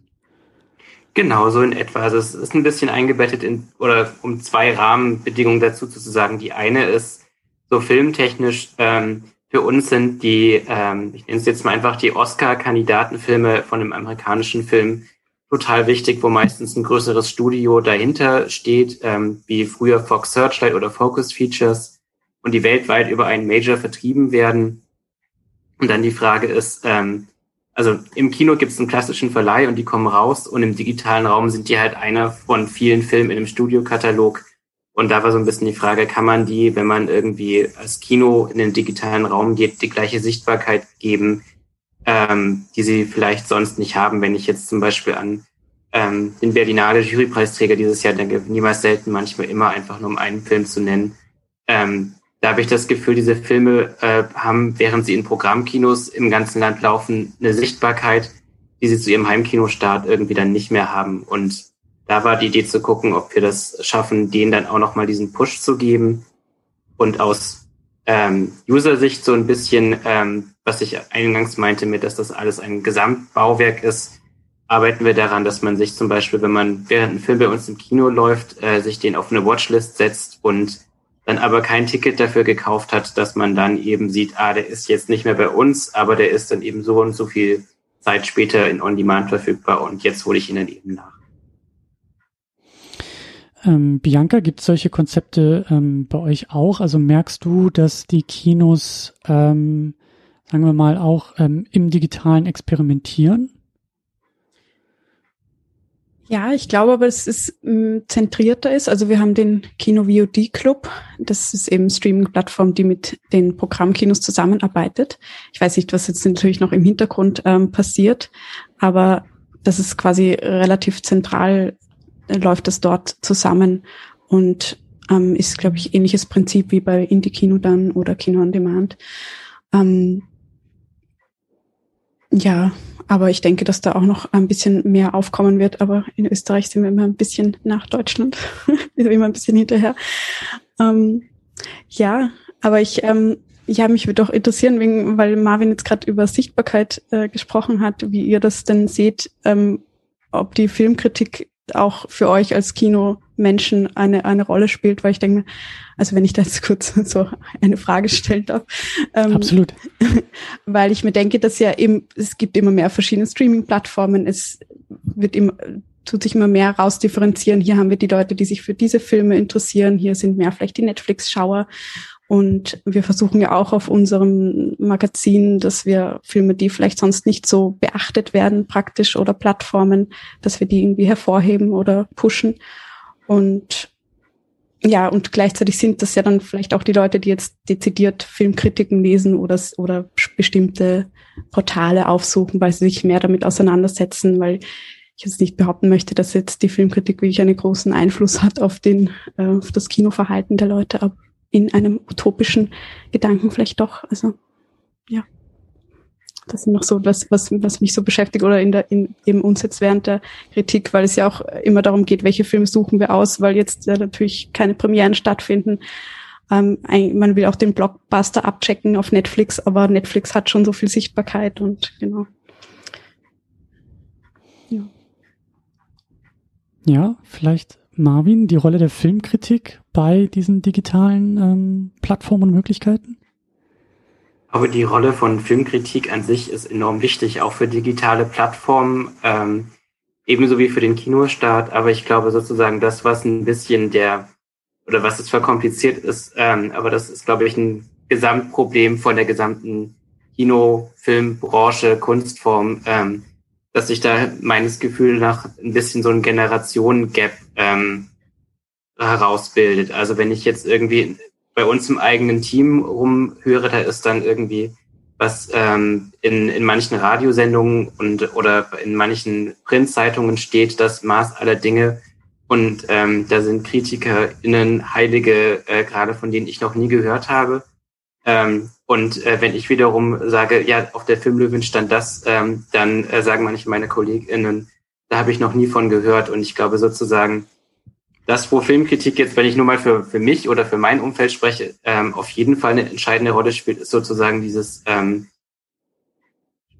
Genau, so in etwa. Also es ist ein bisschen eingebettet in, oder um zwei Rahmenbedingungen dazu zu sagen. Die eine ist so filmtechnisch, ähm, für uns sind die, ähm, ich nenne es jetzt mal einfach die Oscar-Kandidatenfilme von einem amerikanischen Film total wichtig, wo meistens ein größeres Studio dahinter steht, ähm, wie früher Fox Searchlight oder Focus Features und die weltweit über einen Major vertrieben werden. Und dann die Frage ist, ähm, also im Kino gibt es einen klassischen Verleih und die kommen raus und im digitalen Raum sind die halt einer von vielen Filmen in einem Studiokatalog. Und da war so ein bisschen die Frage, kann man die, wenn man irgendwie als Kino in den digitalen Raum geht, die gleiche Sichtbarkeit geben, ähm, die sie vielleicht sonst nicht haben, wenn ich jetzt zum Beispiel an ähm, den Berlinale Jurypreisträger dieses Jahr denke, niemals selten, manchmal immer einfach nur um einen Film zu nennen. Ähm, da habe ich das Gefühl, diese Filme äh, haben, während sie in Programmkinos im ganzen Land laufen, eine Sichtbarkeit, die sie zu ihrem Heimkinostart irgendwie dann nicht mehr haben. Und da war die Idee zu gucken, ob wir das schaffen, denen dann auch nochmal diesen Push zu geben. Und aus ähm, User-Sicht so ein bisschen, ähm, was ich eingangs meinte, mit, dass das alles ein Gesamtbauwerk ist, arbeiten wir daran, dass man sich zum Beispiel, wenn man während ein Film bei uns im Kino läuft, äh, sich den auf eine Watchlist setzt und dann aber kein Ticket dafür gekauft hat, dass man dann eben sieht, ah, der ist jetzt nicht mehr bei uns, aber der ist dann eben so und so viel Zeit später in On-Demand verfügbar und jetzt hole ich ihn dann eben nach. Ähm, Bianca, gibt es solche Konzepte ähm, bei euch auch? Also merkst du, dass die Kinos, ähm, sagen wir mal, auch ähm, im digitalen experimentieren? Ja, ich glaube aber, dass es ähm, zentrierter ist. Also wir haben den Kino VOD Club. Das ist eben Streaming-Plattform, die mit den Programmkinos zusammenarbeitet. Ich weiß nicht, was jetzt natürlich noch im Hintergrund ähm, passiert, aber das ist quasi relativ zentral läuft das dort zusammen und ähm, ist, glaube ich, ähnliches Prinzip wie bei Indie-Kino dann oder Kino on Demand. Ähm, ja, aber ich denke, dass da auch noch ein bisschen mehr aufkommen wird. Aber in Österreich sind wir immer ein bisschen nach Deutschland, immer ein bisschen hinterher. Ähm, ja, aber ich, ähm, ja, mich würde auch interessieren, wegen, weil Marvin jetzt gerade über Sichtbarkeit äh, gesprochen hat, wie ihr das denn seht, ähm, ob die Filmkritik auch für euch als Kinomenschen eine, eine Rolle spielt, weil ich denke, also wenn ich da jetzt kurz so eine Frage stellen darf. Ähm, Absolut. Weil ich mir denke, dass ja eben, es gibt immer mehr verschiedene Streaming-Plattformen, es wird immer, tut sich immer mehr rausdifferenzieren. Hier haben wir die Leute, die sich für diese Filme interessieren, hier sind mehr vielleicht die Netflix-Schauer und wir versuchen ja auch auf unserem Magazin, dass wir Filme, die vielleicht sonst nicht so beachtet werden, praktisch oder Plattformen, dass wir die irgendwie hervorheben oder pushen. Und ja, und gleichzeitig sind das ja dann vielleicht auch die Leute, die jetzt dezidiert Filmkritiken lesen oder, oder bestimmte Portale aufsuchen, weil sie sich mehr damit auseinandersetzen, weil ich jetzt nicht behaupten möchte, dass jetzt die Filmkritik wirklich einen großen Einfluss hat auf den, äh, auf das Kinoverhalten der Leute, aber in einem utopischen Gedanken vielleicht doch. Also ja, das ist noch so was, was, was mich so beschäftigt oder in der in eben uns jetzt während der Kritik, weil es ja auch immer darum geht, welche Filme suchen wir aus, weil jetzt ja natürlich keine Premieren stattfinden. Ähm, man will auch den Blockbuster abchecken auf Netflix, aber Netflix hat schon so viel Sichtbarkeit und genau. Ja vielleicht Marvin, die Rolle der Filmkritik bei diesen digitalen ähm, Plattformen und Möglichkeiten? Aber die Rolle von Filmkritik an sich ist enorm wichtig, auch für digitale Plattformen, ähm, ebenso wie für den Kinostart. Aber ich glaube sozusagen das, was ein bisschen der, oder was es verkompliziert ist, ähm, aber das ist, glaube ich, ein Gesamtproblem von der gesamten Kino, Filmbranche, Kunstform, ähm, dass sich da meines Gefühls nach ein bisschen so ein Generationen-Gap ähm, herausbildet. Also wenn ich jetzt irgendwie bei uns im eigenen Team rumhöre, da ist dann irgendwie was ähm, in, in manchen Radiosendungen und oder in manchen Printzeitungen steht, das Maß aller Dinge. Und ähm, da sind KritikerInnen Heilige, äh, gerade von denen ich noch nie gehört habe. Ähm, und äh, wenn ich wiederum sage, ja, auf der Filmlöwin stand das, ähm, dann äh, sagen manche meine KollegInnen, da habe ich noch nie von gehört. Und ich glaube sozusagen, das, wo Filmkritik jetzt, wenn ich nur mal für, für mich oder für mein Umfeld spreche, ähm, auf jeden Fall eine entscheidende Rolle spielt, ist sozusagen dieses ähm,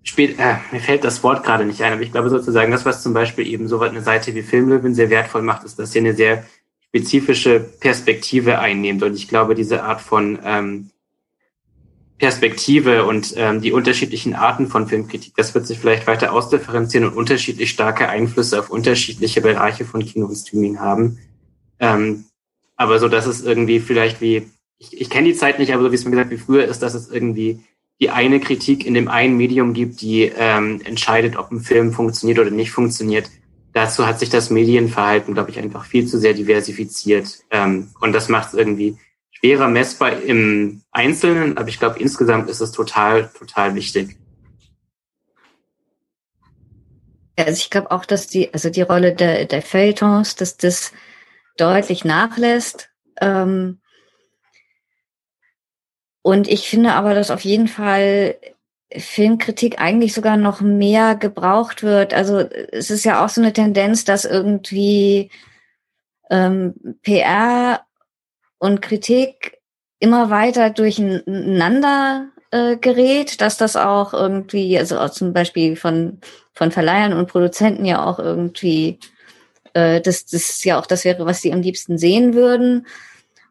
spielt, äh, mir fällt das Wort gerade nicht ein, aber ich glaube sozusagen, das, was zum Beispiel eben so eine Seite wie Filmlöwen sehr wertvoll macht, ist, dass sie eine sehr spezifische Perspektive einnimmt. Und ich glaube, diese Art von ähm, Perspektive und ähm, die unterschiedlichen Arten von Filmkritik, das wird sich vielleicht weiter ausdifferenzieren und unterschiedlich starke Einflüsse auf unterschiedliche Bereiche von Kino und Streaming haben. Ähm, aber so, dass es irgendwie vielleicht wie, ich, ich kenne die Zeit nicht, aber so wie es mir gesagt wie früher ist, dass es irgendwie die eine Kritik in dem einen Medium gibt, die ähm, entscheidet, ob ein Film funktioniert oder nicht funktioniert. Dazu hat sich das Medienverhalten, glaube ich, einfach viel zu sehr diversifiziert. Ähm, und das macht es irgendwie schwerer messbar im Einzelnen, aber ich glaube, insgesamt ist es total, total wichtig. Also ich glaube auch, dass die, also die Rolle der, der Feuilletons, dass das deutlich nachlässt. Ähm, und ich finde aber, dass auf jeden Fall Filmkritik eigentlich sogar noch mehr gebraucht wird. Also es ist ja auch so eine Tendenz, dass irgendwie ähm, PR und Kritik immer weiter durcheinander äh, gerät, dass das auch irgendwie, also auch zum Beispiel von, von Verleihern und Produzenten ja auch irgendwie, äh, das, das ist ja auch das wäre, was sie am liebsten sehen würden.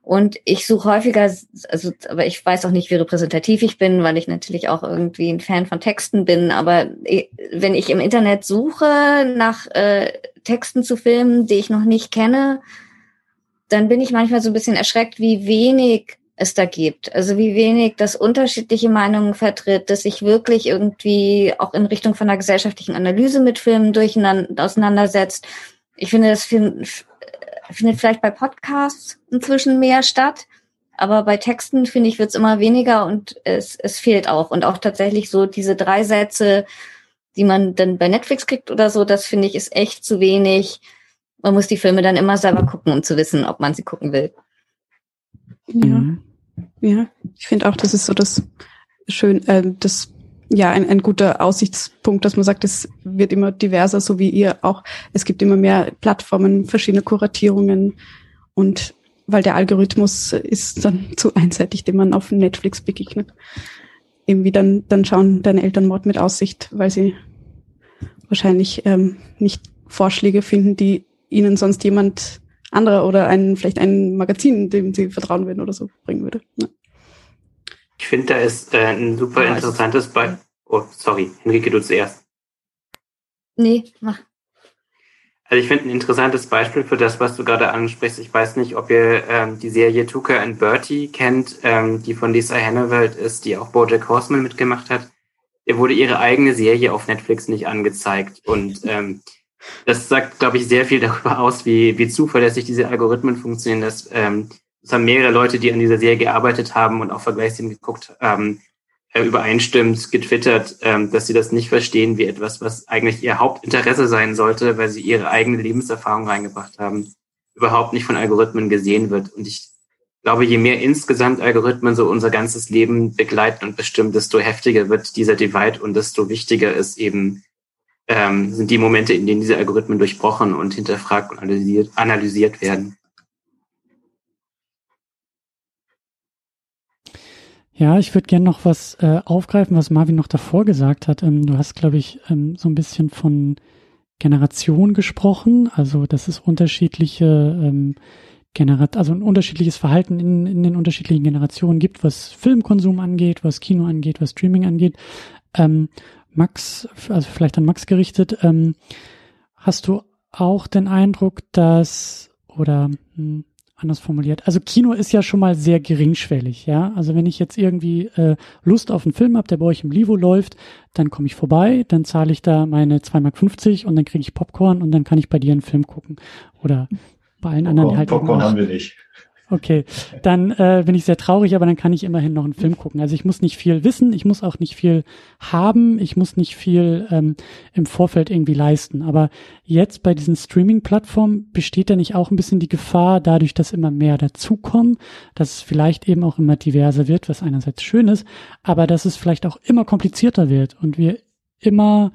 Und ich suche häufiger, also, aber ich weiß auch nicht, wie repräsentativ ich bin, weil ich natürlich auch irgendwie ein Fan von Texten bin. Aber wenn ich im Internet suche nach äh, Texten zu Filmen, die ich noch nicht kenne, dann bin ich manchmal so ein bisschen erschreckt, wie wenig es da gibt. Also wie wenig das unterschiedliche Meinungen vertritt, dass sich wirklich irgendwie auch in Richtung von einer gesellschaftlichen Analyse mit Filmen durcheinander auseinandersetzt. Ich finde, das findet vielleicht bei Podcasts inzwischen mehr statt, aber bei Texten, finde ich, wird es immer weniger und es, es fehlt auch. Und auch tatsächlich so diese drei Sätze, die man dann bei Netflix kriegt oder so, das finde ich ist echt zu wenig. Man muss die Filme dann immer selber gucken, um zu wissen, ob man sie gucken will. Ja. Mhm. Ja, ich finde auch, das ist so das schön, äh, das ja ein, ein guter Aussichtspunkt, dass man sagt, es wird immer diverser, so wie ihr auch. Es gibt immer mehr Plattformen, verschiedene Kuratierungen und weil der Algorithmus ist dann zu einseitig, dem man auf Netflix begegnet. Irgendwie dann, dann schauen deine Eltern Mord mit Aussicht, weil sie wahrscheinlich ähm, nicht Vorschläge finden, die ihnen sonst jemand anderer oder ein, vielleicht ein Magazin, dem sie vertrauen würden oder so bringen würde. Ja. Ich finde, da ist äh, ein super ja, interessantes Beispiel. Oh, sorry, Henrike, du zuerst. Nee, mach. Also ich finde ein interessantes Beispiel für das, was du gerade ansprichst. Ich weiß nicht, ob ihr ähm, die Serie Tuka and Bertie kennt, ähm, die von Lisa Hannawald ist, die auch Bojack Horseman mitgemacht hat. Ihr wurde ihre eigene Serie auf Netflix nicht angezeigt. Und ähm, das sagt, glaube ich, sehr viel darüber aus, wie, wie zuverlässig diese Algorithmen funktionieren. Dass, ähm, es haben mehrere Leute, die an dieser Serie gearbeitet haben und auch Vergleichsthemen geguckt haben, äh, übereinstimmt, getwittert, ähm, dass sie das nicht verstehen wie etwas, was eigentlich ihr Hauptinteresse sein sollte, weil sie ihre eigene Lebenserfahrung reingebracht haben, überhaupt nicht von Algorithmen gesehen wird. Und ich glaube, je mehr insgesamt Algorithmen so unser ganzes Leben begleiten und bestimmen, desto heftiger wird dieser Divide und desto wichtiger ist eben ähm, sind die Momente, in denen diese Algorithmen durchbrochen und hinterfragt und analysiert, analysiert werden. Ja, ich würde gerne noch was äh, aufgreifen, was Marvin noch davor gesagt hat. Ähm, du hast, glaube ich, ähm, so ein bisschen von Generation gesprochen, also dass es unterschiedliche ähm, Generat also ein unterschiedliches Verhalten in, in den unterschiedlichen Generationen gibt, was Filmkonsum angeht, was Kino angeht, was Streaming angeht. Ähm, Max, also vielleicht an Max gerichtet, ähm, hast du auch den Eindruck, dass, oder hm, anders formuliert, also Kino ist ja schon mal sehr geringschwellig, ja. Also wenn ich jetzt irgendwie äh, Lust auf einen Film habe, der bei euch im Livo läuft, dann komme ich vorbei, dann zahle ich da meine 2,50 Mark und dann kriege ich Popcorn und dann kann ich bei dir einen Film gucken. Oder bei allen Popcorn, anderen halt. Popcorn haben wir nicht. Okay, dann äh, bin ich sehr traurig, aber dann kann ich immerhin noch einen Film gucken. Also ich muss nicht viel wissen, ich muss auch nicht viel haben, ich muss nicht viel ähm, im Vorfeld irgendwie leisten. Aber jetzt bei diesen Streaming-Plattformen besteht da nicht auch ein bisschen die Gefahr, dadurch, dass immer mehr dazukommen, dass es vielleicht eben auch immer diverser wird, was einerseits schön ist, aber dass es vielleicht auch immer komplizierter wird und wir immer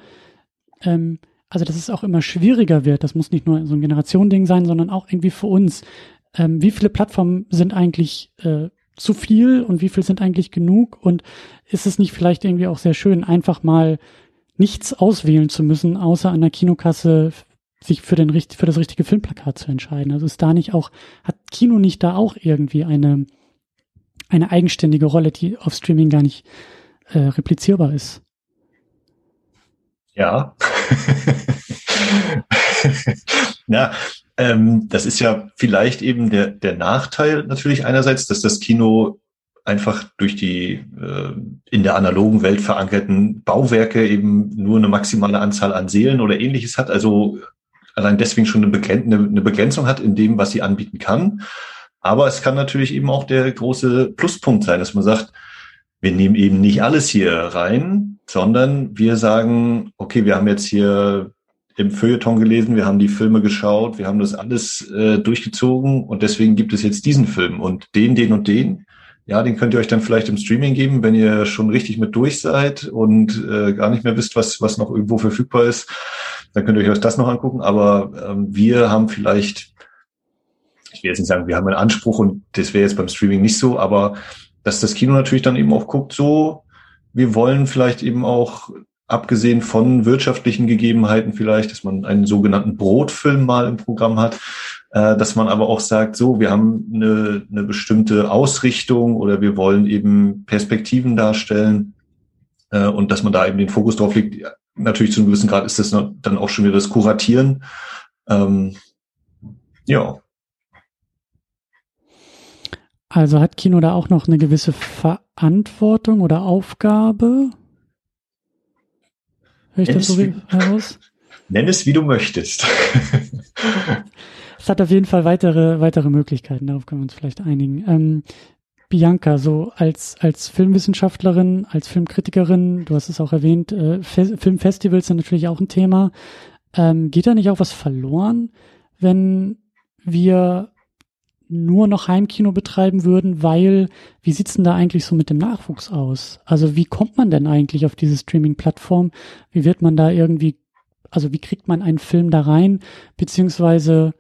ähm, also dass es auch immer schwieriger wird. Das muss nicht nur so ein Generationending sein, sondern auch irgendwie für uns ähm, wie viele Plattformen sind eigentlich äh, zu viel und wie viel sind eigentlich genug und ist es nicht vielleicht irgendwie auch sehr schön, einfach mal nichts auswählen zu müssen, außer an der Kinokasse sich für den für das richtige Filmplakat zu entscheiden. Also ist da nicht auch hat Kino nicht da auch irgendwie eine eine eigenständige Rolle, die auf Streaming gar nicht äh, replizierbar ist? Ja. ja, ähm, das ist ja vielleicht eben der, der Nachteil natürlich einerseits, dass das Kino einfach durch die äh, in der analogen Welt verankerten Bauwerke eben nur eine maximale Anzahl an Seelen oder ähnliches hat, also allein deswegen schon eine, eine Begrenzung hat in dem, was sie anbieten kann. Aber es kann natürlich eben auch der große Pluspunkt sein, dass man sagt, wir nehmen eben nicht alles hier rein, sondern wir sagen, okay, wir haben jetzt hier im Feuilleton gelesen, wir haben die Filme geschaut, wir haben das alles äh, durchgezogen und deswegen gibt es jetzt diesen Film und den, den und den. Ja, den könnt ihr euch dann vielleicht im Streaming geben, wenn ihr schon richtig mit durch seid und äh, gar nicht mehr wisst, was, was noch irgendwo verfügbar ist. Dann könnt ihr euch das noch angucken. Aber ähm, wir haben vielleicht, ich will jetzt nicht sagen, wir haben einen Anspruch und das wäre jetzt beim Streaming nicht so, aber dass das Kino natürlich dann eben auch guckt, so, wir wollen vielleicht eben auch, abgesehen von wirtschaftlichen Gegebenheiten vielleicht, dass man einen sogenannten Brotfilm mal im Programm hat, äh, dass man aber auch sagt, so, wir haben eine, eine bestimmte Ausrichtung oder wir wollen eben Perspektiven darstellen äh, und dass man da eben den Fokus drauf legt. Natürlich zu einem gewissen Grad ist das dann auch schon wieder das Kuratieren. Ähm, ja. Also hat Kino da auch noch eine gewisse Verantwortung oder Aufgabe? Hör ich Nenn das so wie, heraus? Nenn es, wie du möchtest. es hat auf jeden Fall weitere, weitere Möglichkeiten, darauf können wir uns vielleicht einigen. Ähm, Bianca, so als, als Filmwissenschaftlerin, als Filmkritikerin, du hast es auch erwähnt, äh, Fe Filmfestivals sind natürlich auch ein Thema. Ähm, geht da nicht auch was verloren, wenn wir nur noch Heimkino betreiben würden, weil, wie sieht's denn da eigentlich so mit dem Nachwuchs aus? Also wie kommt man denn eigentlich auf diese Streaming-Plattform? Wie wird man da irgendwie, also wie kriegt man einen Film da rein? Beziehungsweise,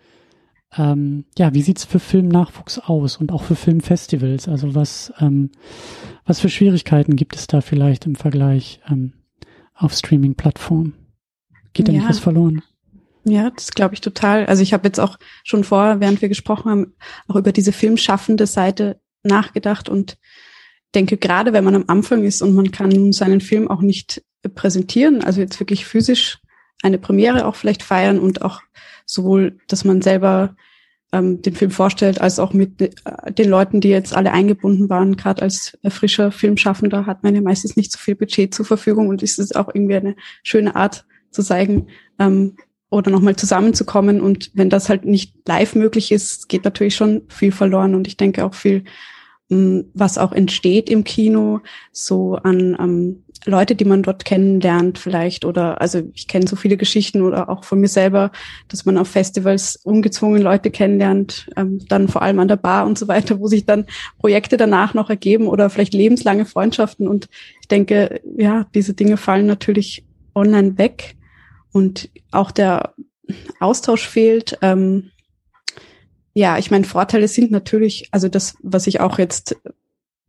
ähm, ja, wie sieht's für Filmnachwuchs aus und auch für Filmfestivals? Also was, ähm, was für Schwierigkeiten gibt es da vielleicht im Vergleich ähm, auf Streaming-Plattformen? Geht da ja. nicht was verloren? Ja, das glaube ich total. Also ich habe jetzt auch schon vor, während wir gesprochen haben, auch über diese filmschaffende Seite nachgedacht und denke, gerade wenn man am Anfang ist und man kann seinen Film auch nicht präsentieren, also jetzt wirklich physisch eine Premiere auch vielleicht feiern und auch sowohl, dass man selber ähm, den Film vorstellt, als auch mit äh, den Leuten, die jetzt alle eingebunden waren. Gerade als frischer Filmschaffender hat man ja meistens nicht so viel Budget zur Verfügung und ist es auch irgendwie eine schöne Art zu zeigen, ähm, oder nochmal zusammenzukommen. Und wenn das halt nicht live möglich ist, geht natürlich schon viel verloren. Und ich denke auch viel, mm, was auch entsteht im Kino, so an ähm, Leute, die man dort kennenlernt vielleicht. Oder also ich kenne so viele Geschichten oder auch von mir selber, dass man auf Festivals ungezwungen Leute kennenlernt, ähm, dann vor allem an der Bar und so weiter, wo sich dann Projekte danach noch ergeben oder vielleicht lebenslange Freundschaften. Und ich denke, ja, diese Dinge fallen natürlich online weg. Und auch der Austausch fehlt. Ähm, ja, ich meine, Vorteile sind natürlich, also das, was ich auch jetzt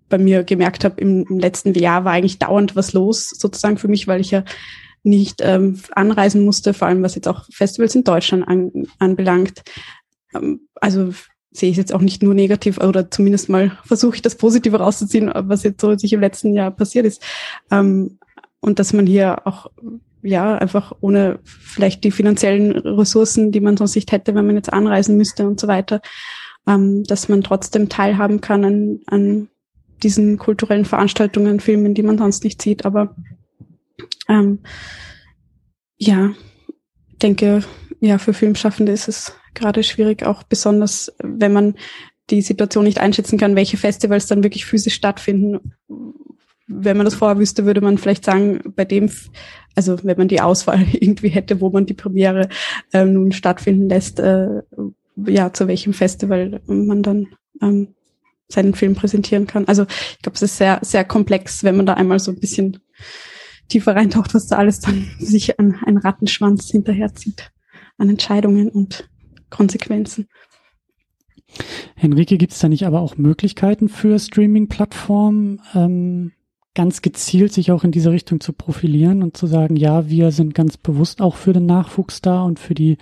bei mir gemerkt habe im, im, letzten Jahr, war eigentlich dauernd was los, sozusagen für mich, weil ich ja nicht ähm, anreisen musste, vor allem was jetzt auch Festivals in Deutschland an, anbelangt. Ähm, also sehe ich jetzt auch nicht nur negativ oder zumindest mal versuche ich das Positive rauszuziehen, was jetzt so sich im letzten Jahr passiert ist. Ähm, und dass man hier auch ja, einfach ohne vielleicht die finanziellen Ressourcen, die man sonst nicht hätte, wenn man jetzt anreisen müsste und so weiter, ähm, dass man trotzdem teilhaben kann an, an diesen kulturellen Veranstaltungen, Filmen, die man sonst nicht sieht. Aber ähm, ja, denke, ja, für Filmschaffende ist es gerade schwierig, auch besonders, wenn man die Situation nicht einschätzen kann, welche Festivals dann wirklich physisch stattfinden. Wenn man das vorher wüsste, würde man vielleicht sagen, bei dem also wenn man die Auswahl irgendwie hätte, wo man die Premiere äh, nun stattfinden lässt, äh, ja, zu welchem Festival man dann ähm, seinen Film präsentieren kann. Also ich glaube, es ist sehr, sehr komplex, wenn man da einmal so ein bisschen tiefer reintaucht, was da alles dann sich an einen Rattenschwanz hinterherzieht an Entscheidungen und Konsequenzen. Henrike, gibt es da nicht aber auch Möglichkeiten für Streaming-Plattformen, ähm, ganz gezielt sich auch in diese Richtung zu profilieren und zu sagen, ja, wir sind ganz bewusst auch für den Nachwuchs da und für die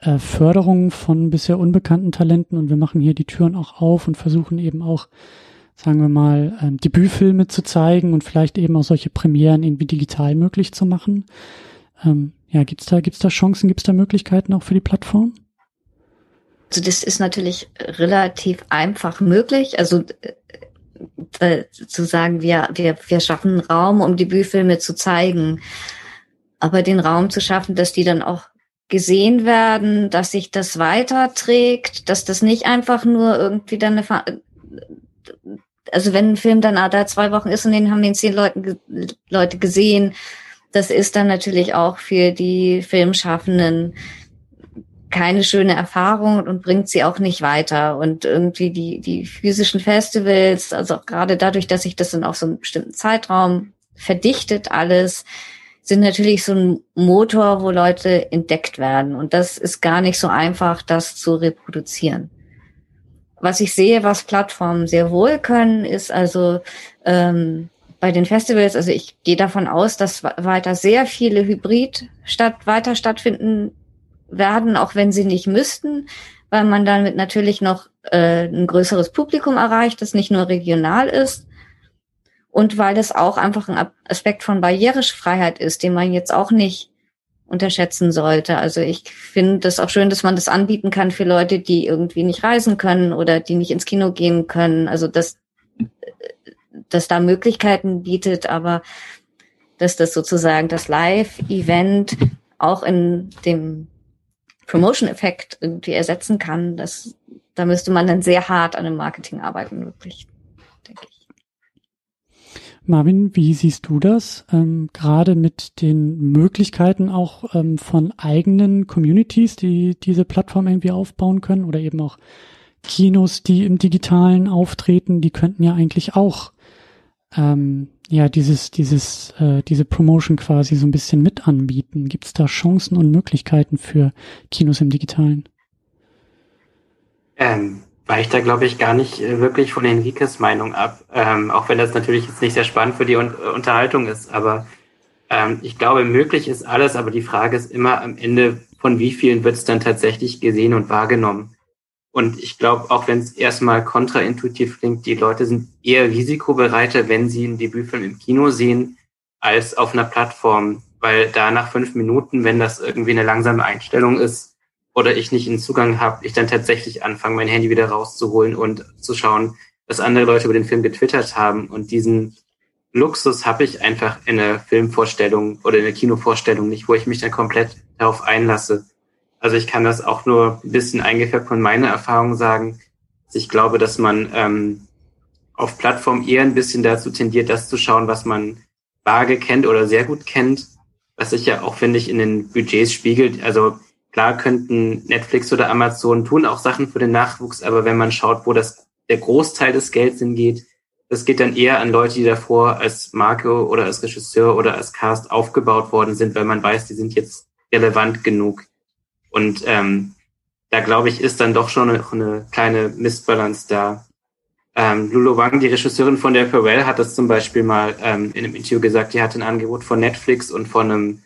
äh, Förderung von bisher unbekannten Talenten und wir machen hier die Türen auch auf und versuchen eben auch, sagen wir mal, äh, Debütfilme zu zeigen und vielleicht eben auch solche Premieren irgendwie digital möglich zu machen. Ähm, ja, gibt's da, gibt's da Chancen, gibt's da Möglichkeiten auch für die Plattform? Also das ist natürlich relativ einfach möglich. Also äh, zu sagen, wir, wir, wir schaffen Raum, um Debütfilme zu zeigen. Aber den Raum zu schaffen, dass die dann auch gesehen werden, dass sich das weiterträgt, dass das nicht einfach nur irgendwie dann eine, also wenn ein Film dann da zwei Wochen ist und den haben den zehn Leuten, Leute gesehen, das ist dann natürlich auch für die Filmschaffenden keine schöne Erfahrung und bringt sie auch nicht weiter. Und irgendwie die, die physischen Festivals, also auch gerade dadurch, dass sich das dann auf so einen bestimmten Zeitraum verdichtet alles, sind natürlich so ein Motor, wo Leute entdeckt werden. Und das ist gar nicht so einfach, das zu reproduzieren. was ich sehe, was Plattformen sehr wohl können, ist also ähm, bei den Festivals, also ich gehe davon aus, dass weiter sehr viele Hybrid statt, weiter stattfinden werden, auch wenn sie nicht müssten, weil man damit natürlich noch äh, ein größeres Publikum erreicht, das nicht nur regional ist und weil das auch einfach ein Aspekt von Barrierefreiheit ist, den man jetzt auch nicht unterschätzen sollte. Also ich finde das auch schön, dass man das anbieten kann für Leute, die irgendwie nicht reisen können oder die nicht ins Kino gehen können. Also dass, dass da Möglichkeiten bietet, aber dass das sozusagen das Live-Event auch in dem Promotion-Effekt irgendwie ersetzen kann, das, da müsste man dann sehr hart an dem Marketing arbeiten, wirklich, denke ich. Marvin, wie siehst du das? Ähm, Gerade mit den Möglichkeiten auch ähm, von eigenen Communities, die diese Plattform irgendwie aufbauen können oder eben auch Kinos, die im Digitalen auftreten, die könnten ja eigentlich auch ähm, ja dieses dieses äh, diese Promotion quasi so ein bisschen mit anbieten. Gibt es da Chancen und Möglichkeiten für Kinos im Digitalen? Ähm, weicht da, glaube ich, gar nicht äh, wirklich von Enriques Meinung ab, ähm, auch wenn das natürlich jetzt nicht sehr spannend für die Un äh, Unterhaltung ist. Aber ähm, ich glaube, möglich ist alles, aber die Frage ist immer am Ende, von wie vielen wird es dann tatsächlich gesehen und wahrgenommen. Und ich glaube, auch wenn es erstmal kontraintuitiv klingt, die Leute sind eher risikobereiter, wenn sie einen Debütfilm im Kino sehen, als auf einer Plattform. Weil da nach fünf Minuten, wenn das irgendwie eine langsame Einstellung ist, oder ich nicht einen Zugang habe, ich dann tatsächlich anfange, mein Handy wieder rauszuholen und zu schauen, was andere Leute über den Film getwittert haben. Und diesen Luxus habe ich einfach in einer Filmvorstellung oder in einer Kinovorstellung nicht, wo ich mich dann komplett darauf einlasse. Also ich kann das auch nur ein bisschen eingefärbt von meiner Erfahrung sagen. Ich glaube, dass man ähm, auf Plattform eher ein bisschen dazu tendiert, das zu schauen, was man vage kennt oder sehr gut kennt, was sich ja auch, finde ich, in den Budgets spiegelt. Also Klar könnten Netflix oder Amazon tun auch Sachen für den Nachwuchs, aber wenn man schaut, wo das der Großteil des Gelds hingeht, das geht dann eher an Leute, die davor als Marke oder als Regisseur oder als Cast aufgebaut worden sind, weil man weiß, die sind jetzt relevant genug. Und ähm, da glaube ich, ist dann doch schon eine, eine kleine Missbalance da. Ähm, Lulu Wang, die Regisseurin von der Pharrell, hat das zum Beispiel mal ähm, in einem Interview gesagt, die hatte ein Angebot von Netflix und von einem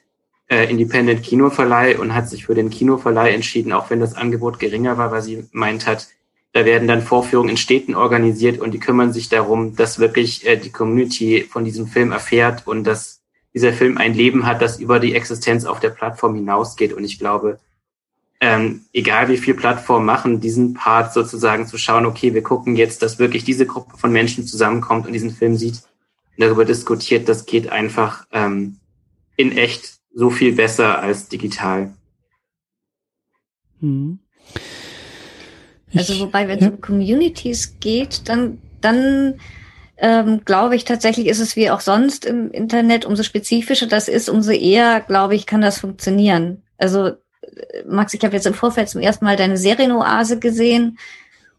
äh, Independent Kinoverleih und hat sich für den Kinoverleih entschieden, auch wenn das Angebot geringer war, weil sie meint hat, da werden dann Vorführungen in Städten organisiert und die kümmern sich darum, dass wirklich äh, die Community von diesem Film erfährt und dass dieser Film ein Leben hat, das über die Existenz auf der Plattform hinausgeht. Und ich glaube, ähm, egal wie viel Plattformen machen, diesen Part sozusagen zu schauen, okay, wir gucken jetzt, dass wirklich diese Gruppe von Menschen zusammenkommt und diesen Film sieht, darüber diskutiert, das geht einfach ähm, in echt so viel besser als digital. Hm. Also wobei, wenn es ja. um Communities geht, dann, dann ähm, glaube ich tatsächlich ist es wie auch sonst im Internet, umso spezifischer das ist, umso eher, glaube ich, kann das funktionieren. Also Max, ich habe jetzt im Vorfeld zum ersten Mal deine Serienoase gesehen.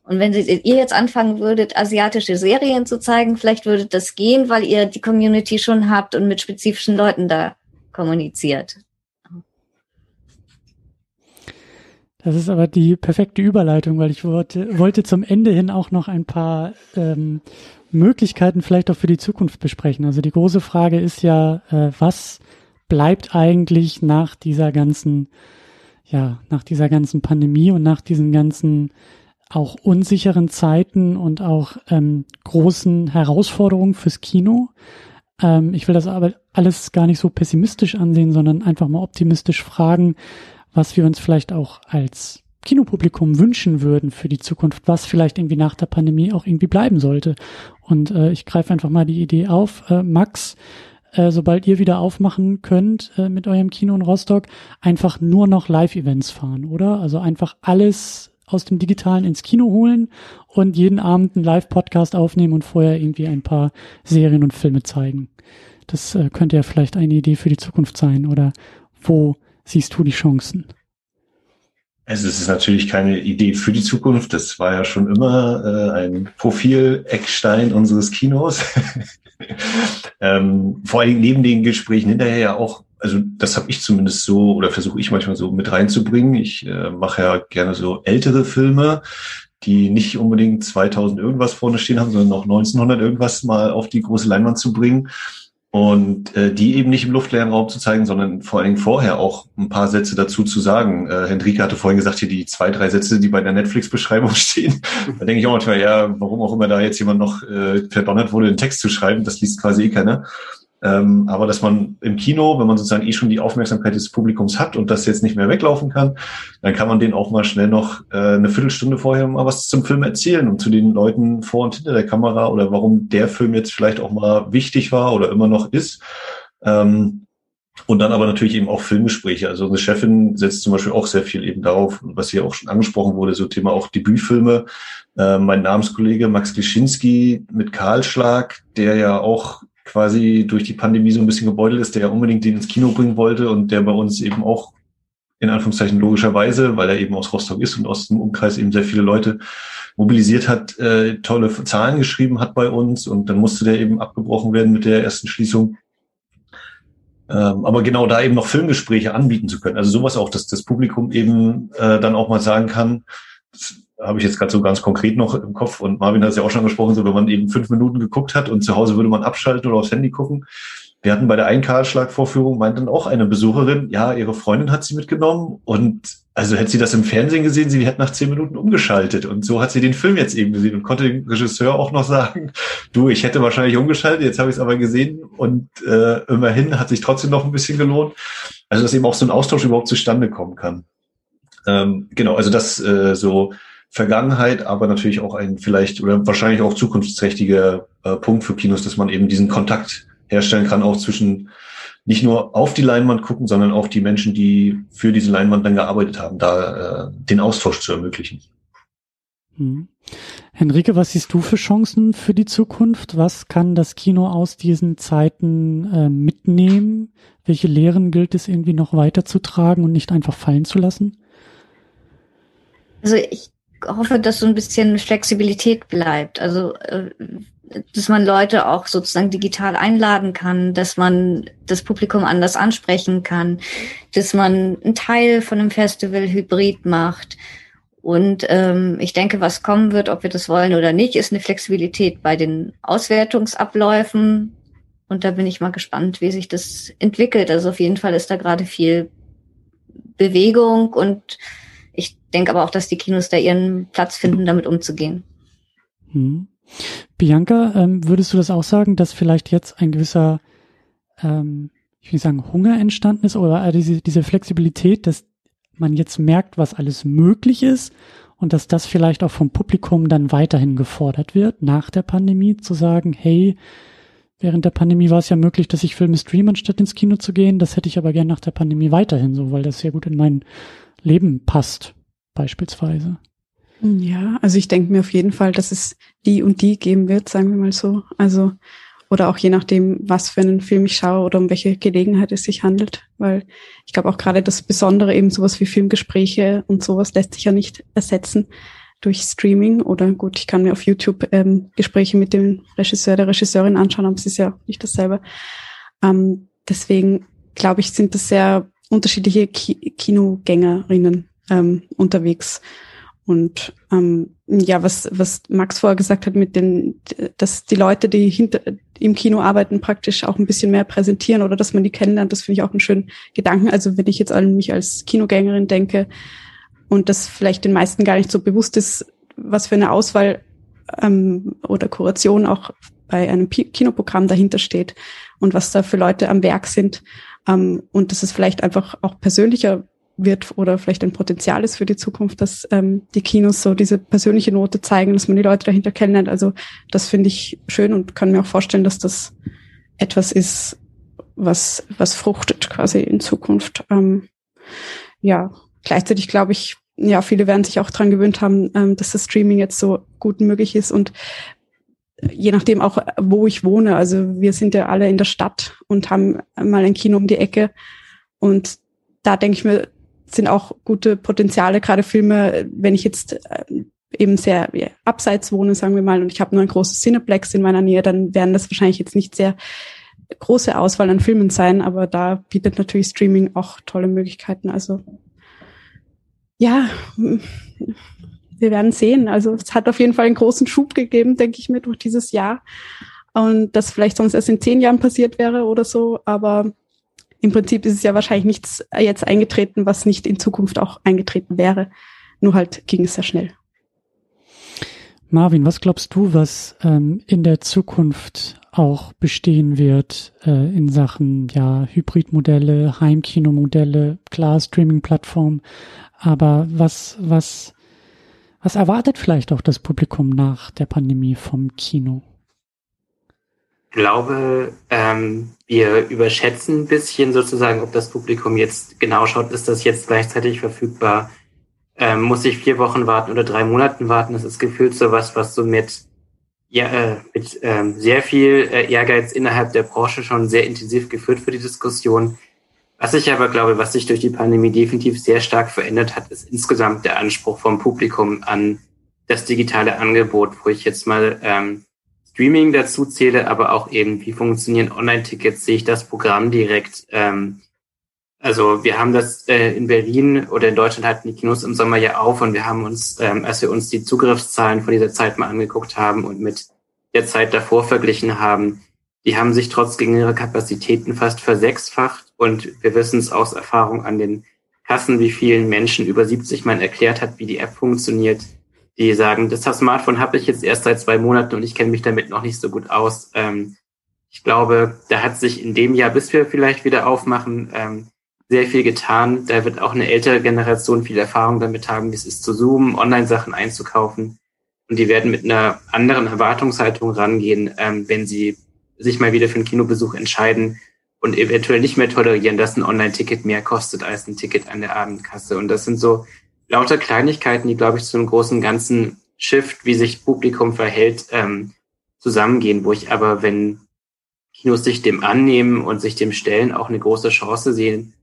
Und wenn ihr jetzt anfangen würdet, asiatische Serien zu zeigen, vielleicht würde das gehen, weil ihr die Community schon habt und mit spezifischen Leuten da kommuniziert. Das ist aber die perfekte Überleitung, weil ich wollte, wollte zum Ende hin auch noch ein paar ähm, Möglichkeiten vielleicht auch für die Zukunft besprechen. Also die große Frage ist ja, äh, was bleibt eigentlich nach dieser ganzen, ja, nach dieser ganzen Pandemie und nach diesen ganzen auch unsicheren Zeiten und auch ähm, großen Herausforderungen fürs Kino? Ähm, ich will das aber alles gar nicht so pessimistisch ansehen, sondern einfach mal optimistisch fragen, was wir uns vielleicht auch als Kinopublikum wünschen würden für die Zukunft, was vielleicht irgendwie nach der Pandemie auch irgendwie bleiben sollte. Und äh, ich greife einfach mal die Idee auf. Äh, Max, äh, sobald ihr wieder aufmachen könnt äh, mit eurem Kino in Rostock, einfach nur noch Live-Events fahren, oder? Also einfach alles aus dem Digitalen ins Kino holen und jeden Abend einen Live-Podcast aufnehmen und vorher irgendwie ein paar Serien und Filme zeigen. Das äh, könnte ja vielleicht eine Idee für die Zukunft sein. Oder wo siehst du die Chancen? Also es ist natürlich keine Idee für die Zukunft. Das war ja schon immer äh, ein Profil-Eckstein unseres Kinos. ähm, vor allem neben den Gesprächen hinterher ja auch also das habe ich zumindest so oder versuche ich manchmal so mit reinzubringen. Ich äh, mache ja gerne so ältere Filme, die nicht unbedingt 2000 irgendwas vorne stehen haben, sondern auch 1900 irgendwas mal auf die große Leinwand zu bringen und äh, die eben nicht im luftleeren Raum zu zeigen, sondern vor allen Dingen vorher auch ein paar Sätze dazu zu sagen. Äh, Hendrike hatte vorhin gesagt, hier die zwei, drei Sätze, die bei der Netflix-Beschreibung stehen. da denke ich auch manchmal, ja, warum auch immer da jetzt jemand noch äh, verdonnert wurde, einen Text zu schreiben, das liest quasi eh keiner. Ähm, aber dass man im Kino, wenn man sozusagen eh schon die Aufmerksamkeit des Publikums hat und das jetzt nicht mehr weglaufen kann, dann kann man denen auch mal schnell noch äh, eine Viertelstunde vorher mal was zum Film erzählen und zu den Leuten vor und hinter der Kamera oder warum der Film jetzt vielleicht auch mal wichtig war oder immer noch ist. Ähm, und dann aber natürlich eben auch Filmgespräche. Also unsere Chefin setzt zum Beispiel auch sehr viel eben darauf, was hier auch schon angesprochen wurde, so Thema auch Debütfilme. Äh, mein Namenskollege Max Klischinski mit Karlschlag, der ja auch quasi durch die Pandemie so ein bisschen gebeutelt ist, der ja unbedingt den ins Kino bringen wollte und der bei uns eben auch in Anführungszeichen logischerweise, weil er eben aus Rostock ist und aus dem Umkreis eben sehr viele Leute mobilisiert hat, äh, tolle Zahlen geschrieben hat bei uns und dann musste der eben abgebrochen werden mit der ersten Schließung. Ähm, aber genau da eben noch Filmgespräche anbieten zu können. Also sowas auch, dass das Publikum eben äh, dann auch mal sagen kann, habe ich jetzt gerade so ganz konkret noch im Kopf und Marvin hat es ja auch schon angesprochen, so wenn man eben fünf Minuten geguckt hat und zu Hause würde man abschalten oder aufs Handy gucken. Wir hatten bei der Einkahlschlagvorführung meint dann auch eine Besucherin, ja, ihre Freundin hat sie mitgenommen und also hätte sie das im Fernsehen gesehen, sie hätte nach zehn Minuten umgeschaltet und so hat sie den Film jetzt eben gesehen und konnte dem Regisseur auch noch sagen, du, ich hätte wahrscheinlich umgeschaltet, jetzt habe ich es aber gesehen und äh, immerhin hat sich trotzdem noch ein bisschen gelohnt. Also dass eben auch so ein Austausch überhaupt zustande kommen kann. Ähm, genau, also das äh, so Vergangenheit, aber natürlich auch ein vielleicht oder wahrscheinlich auch zukunftsträchtiger äh, Punkt für Kinos, dass man eben diesen Kontakt herstellen kann, auch zwischen nicht nur auf die Leinwand gucken, sondern auch die Menschen, die für diese Leinwand dann gearbeitet haben, da äh, den Austausch zu ermöglichen. Hm. Henrike, was siehst du für Chancen für die Zukunft? Was kann das Kino aus diesen Zeiten äh, mitnehmen? Welche Lehren gilt es irgendwie noch weiterzutragen und nicht einfach fallen zu lassen? Also ich hoffe, dass so ein bisschen Flexibilität bleibt. Also äh, dass man Leute auch sozusagen digital einladen kann, dass man das Publikum anders ansprechen kann, dass man einen Teil von einem Festival hybrid macht. Und ähm, ich denke, was kommen wird, ob wir das wollen oder nicht, ist eine Flexibilität bei den Auswertungsabläufen. Und da bin ich mal gespannt, wie sich das entwickelt. Also auf jeden Fall ist da gerade viel Bewegung und denke aber auch, dass die Kinos da ihren Platz finden, damit umzugehen. Hm. Bianca, ähm, würdest du das auch sagen, dass vielleicht jetzt ein gewisser, ähm, ich will sagen, Hunger entstanden ist oder diese, diese Flexibilität, dass man jetzt merkt, was alles möglich ist und dass das vielleicht auch vom Publikum dann weiterhin gefordert wird, nach der Pandemie zu sagen, hey, während der Pandemie war es ja möglich, dass ich Filme streame, anstatt ins Kino zu gehen. Das hätte ich aber gern nach der Pandemie weiterhin so, weil das sehr gut in mein Leben passt, beispielsweise. Ja, also ich denke mir auf jeden Fall, dass es die und die geben wird, sagen wir mal so. Also, oder auch je nachdem, was für einen Film ich schaue oder um welche Gelegenheit es sich handelt. Weil ich glaube auch gerade das Besondere eben sowas wie Filmgespräche und sowas lässt sich ja nicht ersetzen durch Streaming oder gut, ich kann mir auf YouTube ähm, Gespräche mit dem Regisseur, der Regisseurin anschauen, aber es ist ja nicht dasselbe. Ähm, deswegen glaube ich, sind das sehr unterschiedliche Ki Kinogängerinnen ähm, unterwegs. Und ähm, ja, was, was Max vorher gesagt hat, mit den, dass die Leute, die hinter im Kino arbeiten, praktisch auch ein bisschen mehr präsentieren oder dass man die kennenlernt, das finde ich auch einen schönen Gedanken. Also wenn ich jetzt an mich als Kinogängerin denke und das vielleicht den meisten gar nicht so bewusst ist, was für eine Auswahl ähm, oder Kuration auch bei einem Kinoprogramm dahinter steht und was da für Leute am Werk sind. Ähm, und dass es vielleicht einfach auch persönlicher wird oder vielleicht ein Potenzial ist für die Zukunft, dass ähm, die Kinos so diese persönliche Note zeigen, dass man die Leute dahinter kennenlernt. Also das finde ich schön und kann mir auch vorstellen, dass das etwas ist, was, was fruchtet quasi in Zukunft. Ähm, ja, gleichzeitig glaube ich, ja, viele werden sich auch dran gewöhnt haben, ähm, dass das Streaming jetzt so gut möglich ist und je nachdem auch, wo ich wohne. Also wir sind ja alle in der Stadt und haben mal ein Kino um die Ecke. Und da denke ich mir, sind auch gute Potenziale, gerade Filme, wenn ich jetzt äh, eben sehr ja, abseits wohne, sagen wir mal, und ich habe nur ein großes Cineplex in meiner Nähe, dann werden das wahrscheinlich jetzt nicht sehr große Auswahl an Filmen sein, aber da bietet natürlich Streaming auch tolle Möglichkeiten. Also ja, wir werden sehen. Also es hat auf jeden Fall einen großen Schub gegeben, denke ich mir, durch dieses Jahr. Und das vielleicht sonst erst in zehn Jahren passiert wäre oder so. Aber im Prinzip ist es ja wahrscheinlich nichts jetzt eingetreten, was nicht in Zukunft auch eingetreten wäre. Nur halt ging es sehr schnell. Marvin, was glaubst du, was ähm, in der Zukunft auch bestehen wird äh, in Sachen ja Hybridmodelle, Heimkinomodelle, klar Streaming-Plattform, aber was was was erwartet vielleicht auch das Publikum nach der Pandemie vom Kino? Glaube, ähm, wir überschätzen ein bisschen sozusagen, ob das Publikum jetzt genau schaut, ist das jetzt gleichzeitig verfügbar ähm, muss ich vier Wochen warten oder drei Monaten warten. Das ist gefühlt so was, was so mit, ja, äh, mit ähm, sehr viel äh, Ehrgeiz innerhalb der Branche schon sehr intensiv geführt für die Diskussion. Was ich aber glaube, was sich durch die Pandemie definitiv sehr stark verändert hat, ist insgesamt der Anspruch vom Publikum an das digitale Angebot, wo ich jetzt mal ähm, Streaming dazu zähle, aber auch eben, wie funktionieren Online-Tickets, sehe ich das Programm direkt, ähm, also wir haben das äh, in Berlin oder in Deutschland hatten die Kinos im Sommer ja auf und wir haben uns, ähm, als wir uns die Zugriffszahlen von dieser Zeit mal angeguckt haben und mit der Zeit davor verglichen haben, die haben sich trotz geringerer Kapazitäten fast versechsfacht und wir wissen es aus Erfahrung an den Kassen, wie vielen Menschen über 70 man erklärt hat, wie die App funktioniert. Die sagen, das Smartphone habe ich jetzt erst seit zwei Monaten und ich kenne mich damit noch nicht so gut aus. Ähm, ich glaube, da hat sich in dem Jahr, bis wir vielleicht wieder aufmachen, ähm, sehr viel getan. Da wird auch eine ältere Generation viel Erfahrung damit haben, wie es ist zu zoomen, Online-Sachen einzukaufen. Und die werden mit einer anderen Erwartungshaltung rangehen, ähm, wenn sie sich mal wieder für einen Kinobesuch entscheiden und eventuell nicht mehr tolerieren, dass ein Online-Ticket mehr kostet als ein Ticket an der Abendkasse. Und das sind so lauter Kleinigkeiten, die, glaube ich, zu einem großen ganzen Shift, wie sich Publikum verhält, ähm, zusammengehen, wo ich aber, wenn Kinos sich dem annehmen und sich dem stellen, auch eine große Chance sehen,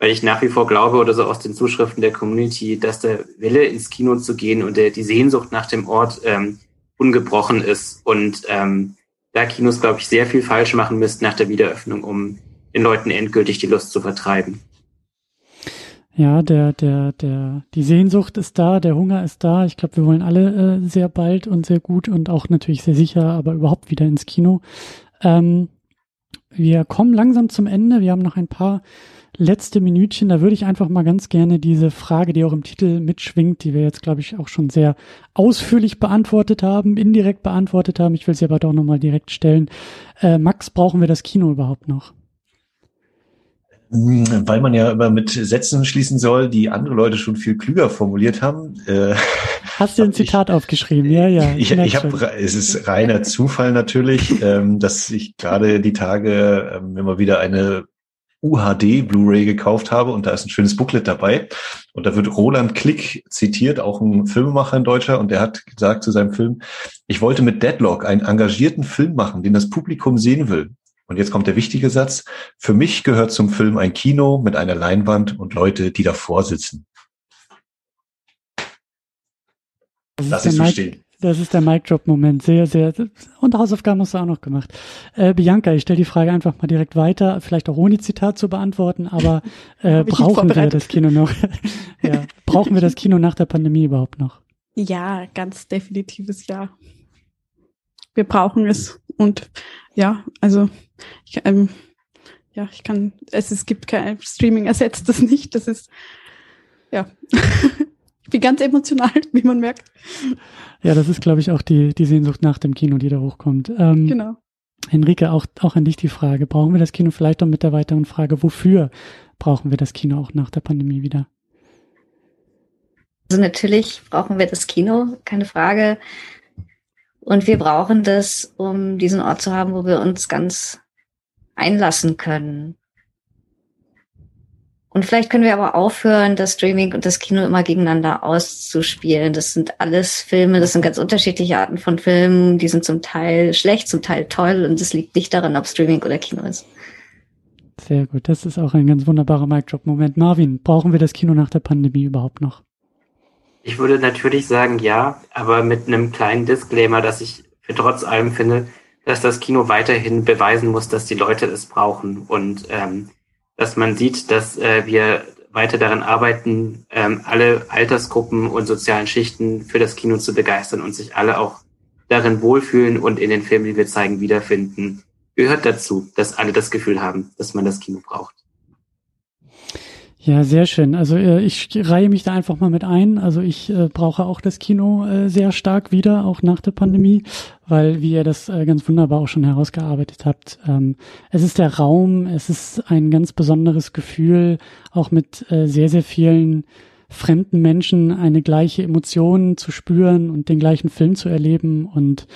weil ich nach wie vor glaube oder so aus den Zuschriften der Community, dass der Wille ins Kino zu gehen und der, die Sehnsucht nach dem Ort ähm, ungebrochen ist und ähm, da Kinos, glaube ich, sehr viel falsch machen müssten nach der Wiederöffnung, um den Leuten endgültig die Lust zu vertreiben. Ja, der, der, der, die Sehnsucht ist da, der Hunger ist da. Ich glaube, wir wollen alle äh, sehr bald und sehr gut und auch natürlich sehr sicher, aber überhaupt wieder ins Kino. Ähm, wir kommen langsam zum Ende. Wir haben noch ein paar letzte Minütchen, da würde ich einfach mal ganz gerne diese Frage, die auch im Titel mitschwingt, die wir jetzt, glaube ich, auch schon sehr ausführlich beantwortet haben, indirekt beantwortet haben. Ich will sie aber doch nochmal direkt stellen. Äh, Max, brauchen wir das Kino überhaupt noch? Weil man ja immer mit Sätzen schließen soll, die andere Leute schon viel klüger formuliert haben. Äh, Hast du ein Zitat ich, aufgeschrieben? Ja, ja. Ich, ich habe, es ist reiner Zufall natürlich, ähm, dass ich gerade die Tage ähm, immer wieder eine UHD Blu-ray gekauft habe und da ist ein schönes Booklet dabei. Und da wird Roland Klick zitiert, auch ein Filmemacher in Deutscher, und der hat gesagt zu seinem Film, ich wollte mit Deadlock einen engagierten Film machen, den das Publikum sehen will. Und jetzt kommt der wichtige Satz. Für mich gehört zum Film ein Kino mit einer Leinwand und Leute, die davor sitzen. Lass ich so stehen. Das ist der Mic-Drop-Moment. Sehr, sehr. Und Hausaufgaben hast du auch noch gemacht. Äh, Bianca, ich stelle die Frage einfach mal direkt weiter, vielleicht auch ohne Zitat zu beantworten, aber äh, brauchen wir das Kino noch? ja, brauchen wir das Kino nach der Pandemie überhaupt noch? Ja, ganz definitives Ja. Wir brauchen es. Und ja, also ich, ähm, ja, ich kann, es, es gibt kein Streaming ersetzt das nicht. Das ist ja. ich bin ganz emotional, wie man merkt. Ja, das ist, glaube ich, auch die, die Sehnsucht nach dem Kino, die da hochkommt. Ähm, genau. Henrike, auch, auch an dich die Frage. Brauchen wir das Kino vielleicht auch mit der weiteren Frage, wofür brauchen wir das Kino auch nach der Pandemie wieder? Also natürlich brauchen wir das Kino, keine Frage. Und wir brauchen das, um diesen Ort zu haben, wo wir uns ganz einlassen können. Und vielleicht können wir aber aufhören, das Streaming und das Kino immer gegeneinander auszuspielen. Das sind alles Filme, das sind ganz unterschiedliche Arten von Filmen. Die sind zum Teil schlecht, zum Teil toll und es liegt nicht daran, ob Streaming oder Kino ist. Sehr gut, das ist auch ein ganz wunderbarer Mic-Drop-Moment. Marvin, brauchen wir das Kino nach der Pandemie überhaupt noch? Ich würde natürlich sagen ja, aber mit einem kleinen Disclaimer, dass ich für trotz allem finde, dass das Kino weiterhin beweisen muss, dass die Leute es brauchen und ähm, dass man sieht, dass äh, wir weiter daran arbeiten, ähm, alle Altersgruppen und sozialen Schichten für das Kino zu begeistern und sich alle auch darin wohlfühlen und in den Filmen, die wir zeigen, wiederfinden. Gehört dazu, dass alle das Gefühl haben, dass man das Kino braucht. Ja, sehr schön. Also äh, ich reihe mich da einfach mal mit ein. Also ich äh, brauche auch das Kino äh, sehr stark wieder, auch nach der Pandemie, weil, wie ihr das ganz wunderbar auch schon herausgearbeitet habt, ähm, es ist der Raum, es ist ein ganz besonderes Gefühl, auch mit sehr, sehr vielen fremden Menschen eine gleiche Emotion zu spüren und den gleichen Film zu erleben und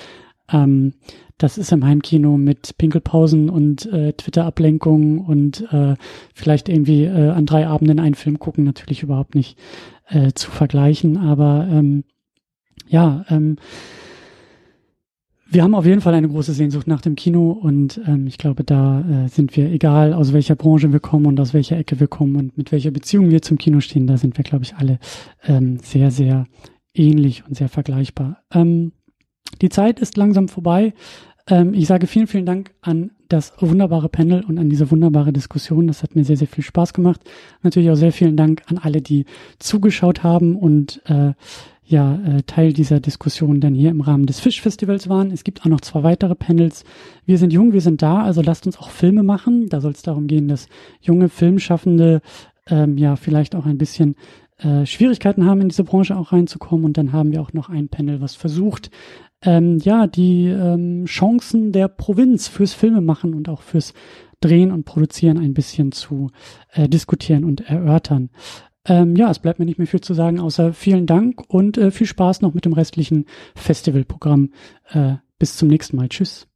ähm, das ist im Heimkino mit Pinkelpausen und äh, Twitter-Ablenkungen und äh, vielleicht irgendwie äh, an drei Abenden einen Film gucken natürlich überhaupt nicht äh, zu vergleichen. Aber ähm, ja, ähm, wir haben auf jeden Fall eine große Sehnsucht nach dem Kino und ähm, ich glaube, da äh, sind wir, egal aus welcher Branche wir kommen und aus welcher Ecke wir kommen und mit welcher Beziehung wir zum Kino stehen, da sind wir, glaube ich, alle ähm, sehr, sehr ähnlich und sehr vergleichbar. Ähm, die Zeit ist langsam vorbei. Ähm, ich sage vielen, vielen Dank an das wunderbare Panel und an diese wunderbare Diskussion. Das hat mir sehr, sehr viel Spaß gemacht. Natürlich auch sehr vielen Dank an alle, die zugeschaut haben und äh, ja, äh, Teil dieser Diskussion dann hier im Rahmen des Fischfestivals waren. Es gibt auch noch zwei weitere Panels. Wir sind jung, wir sind da, also lasst uns auch Filme machen. Da soll es darum gehen, dass junge Filmschaffende ähm, ja vielleicht auch ein bisschen äh, Schwierigkeiten haben, in diese Branche auch reinzukommen. Und dann haben wir auch noch ein Panel, was versucht, ähm, ja, die ähm, Chancen der Provinz fürs Filmemachen und auch fürs Drehen und Produzieren ein bisschen zu äh, diskutieren und erörtern. Ähm, ja, es bleibt mir nicht mehr viel zu sagen, außer vielen Dank und äh, viel Spaß noch mit dem restlichen Festivalprogramm. Äh, bis zum nächsten Mal. Tschüss.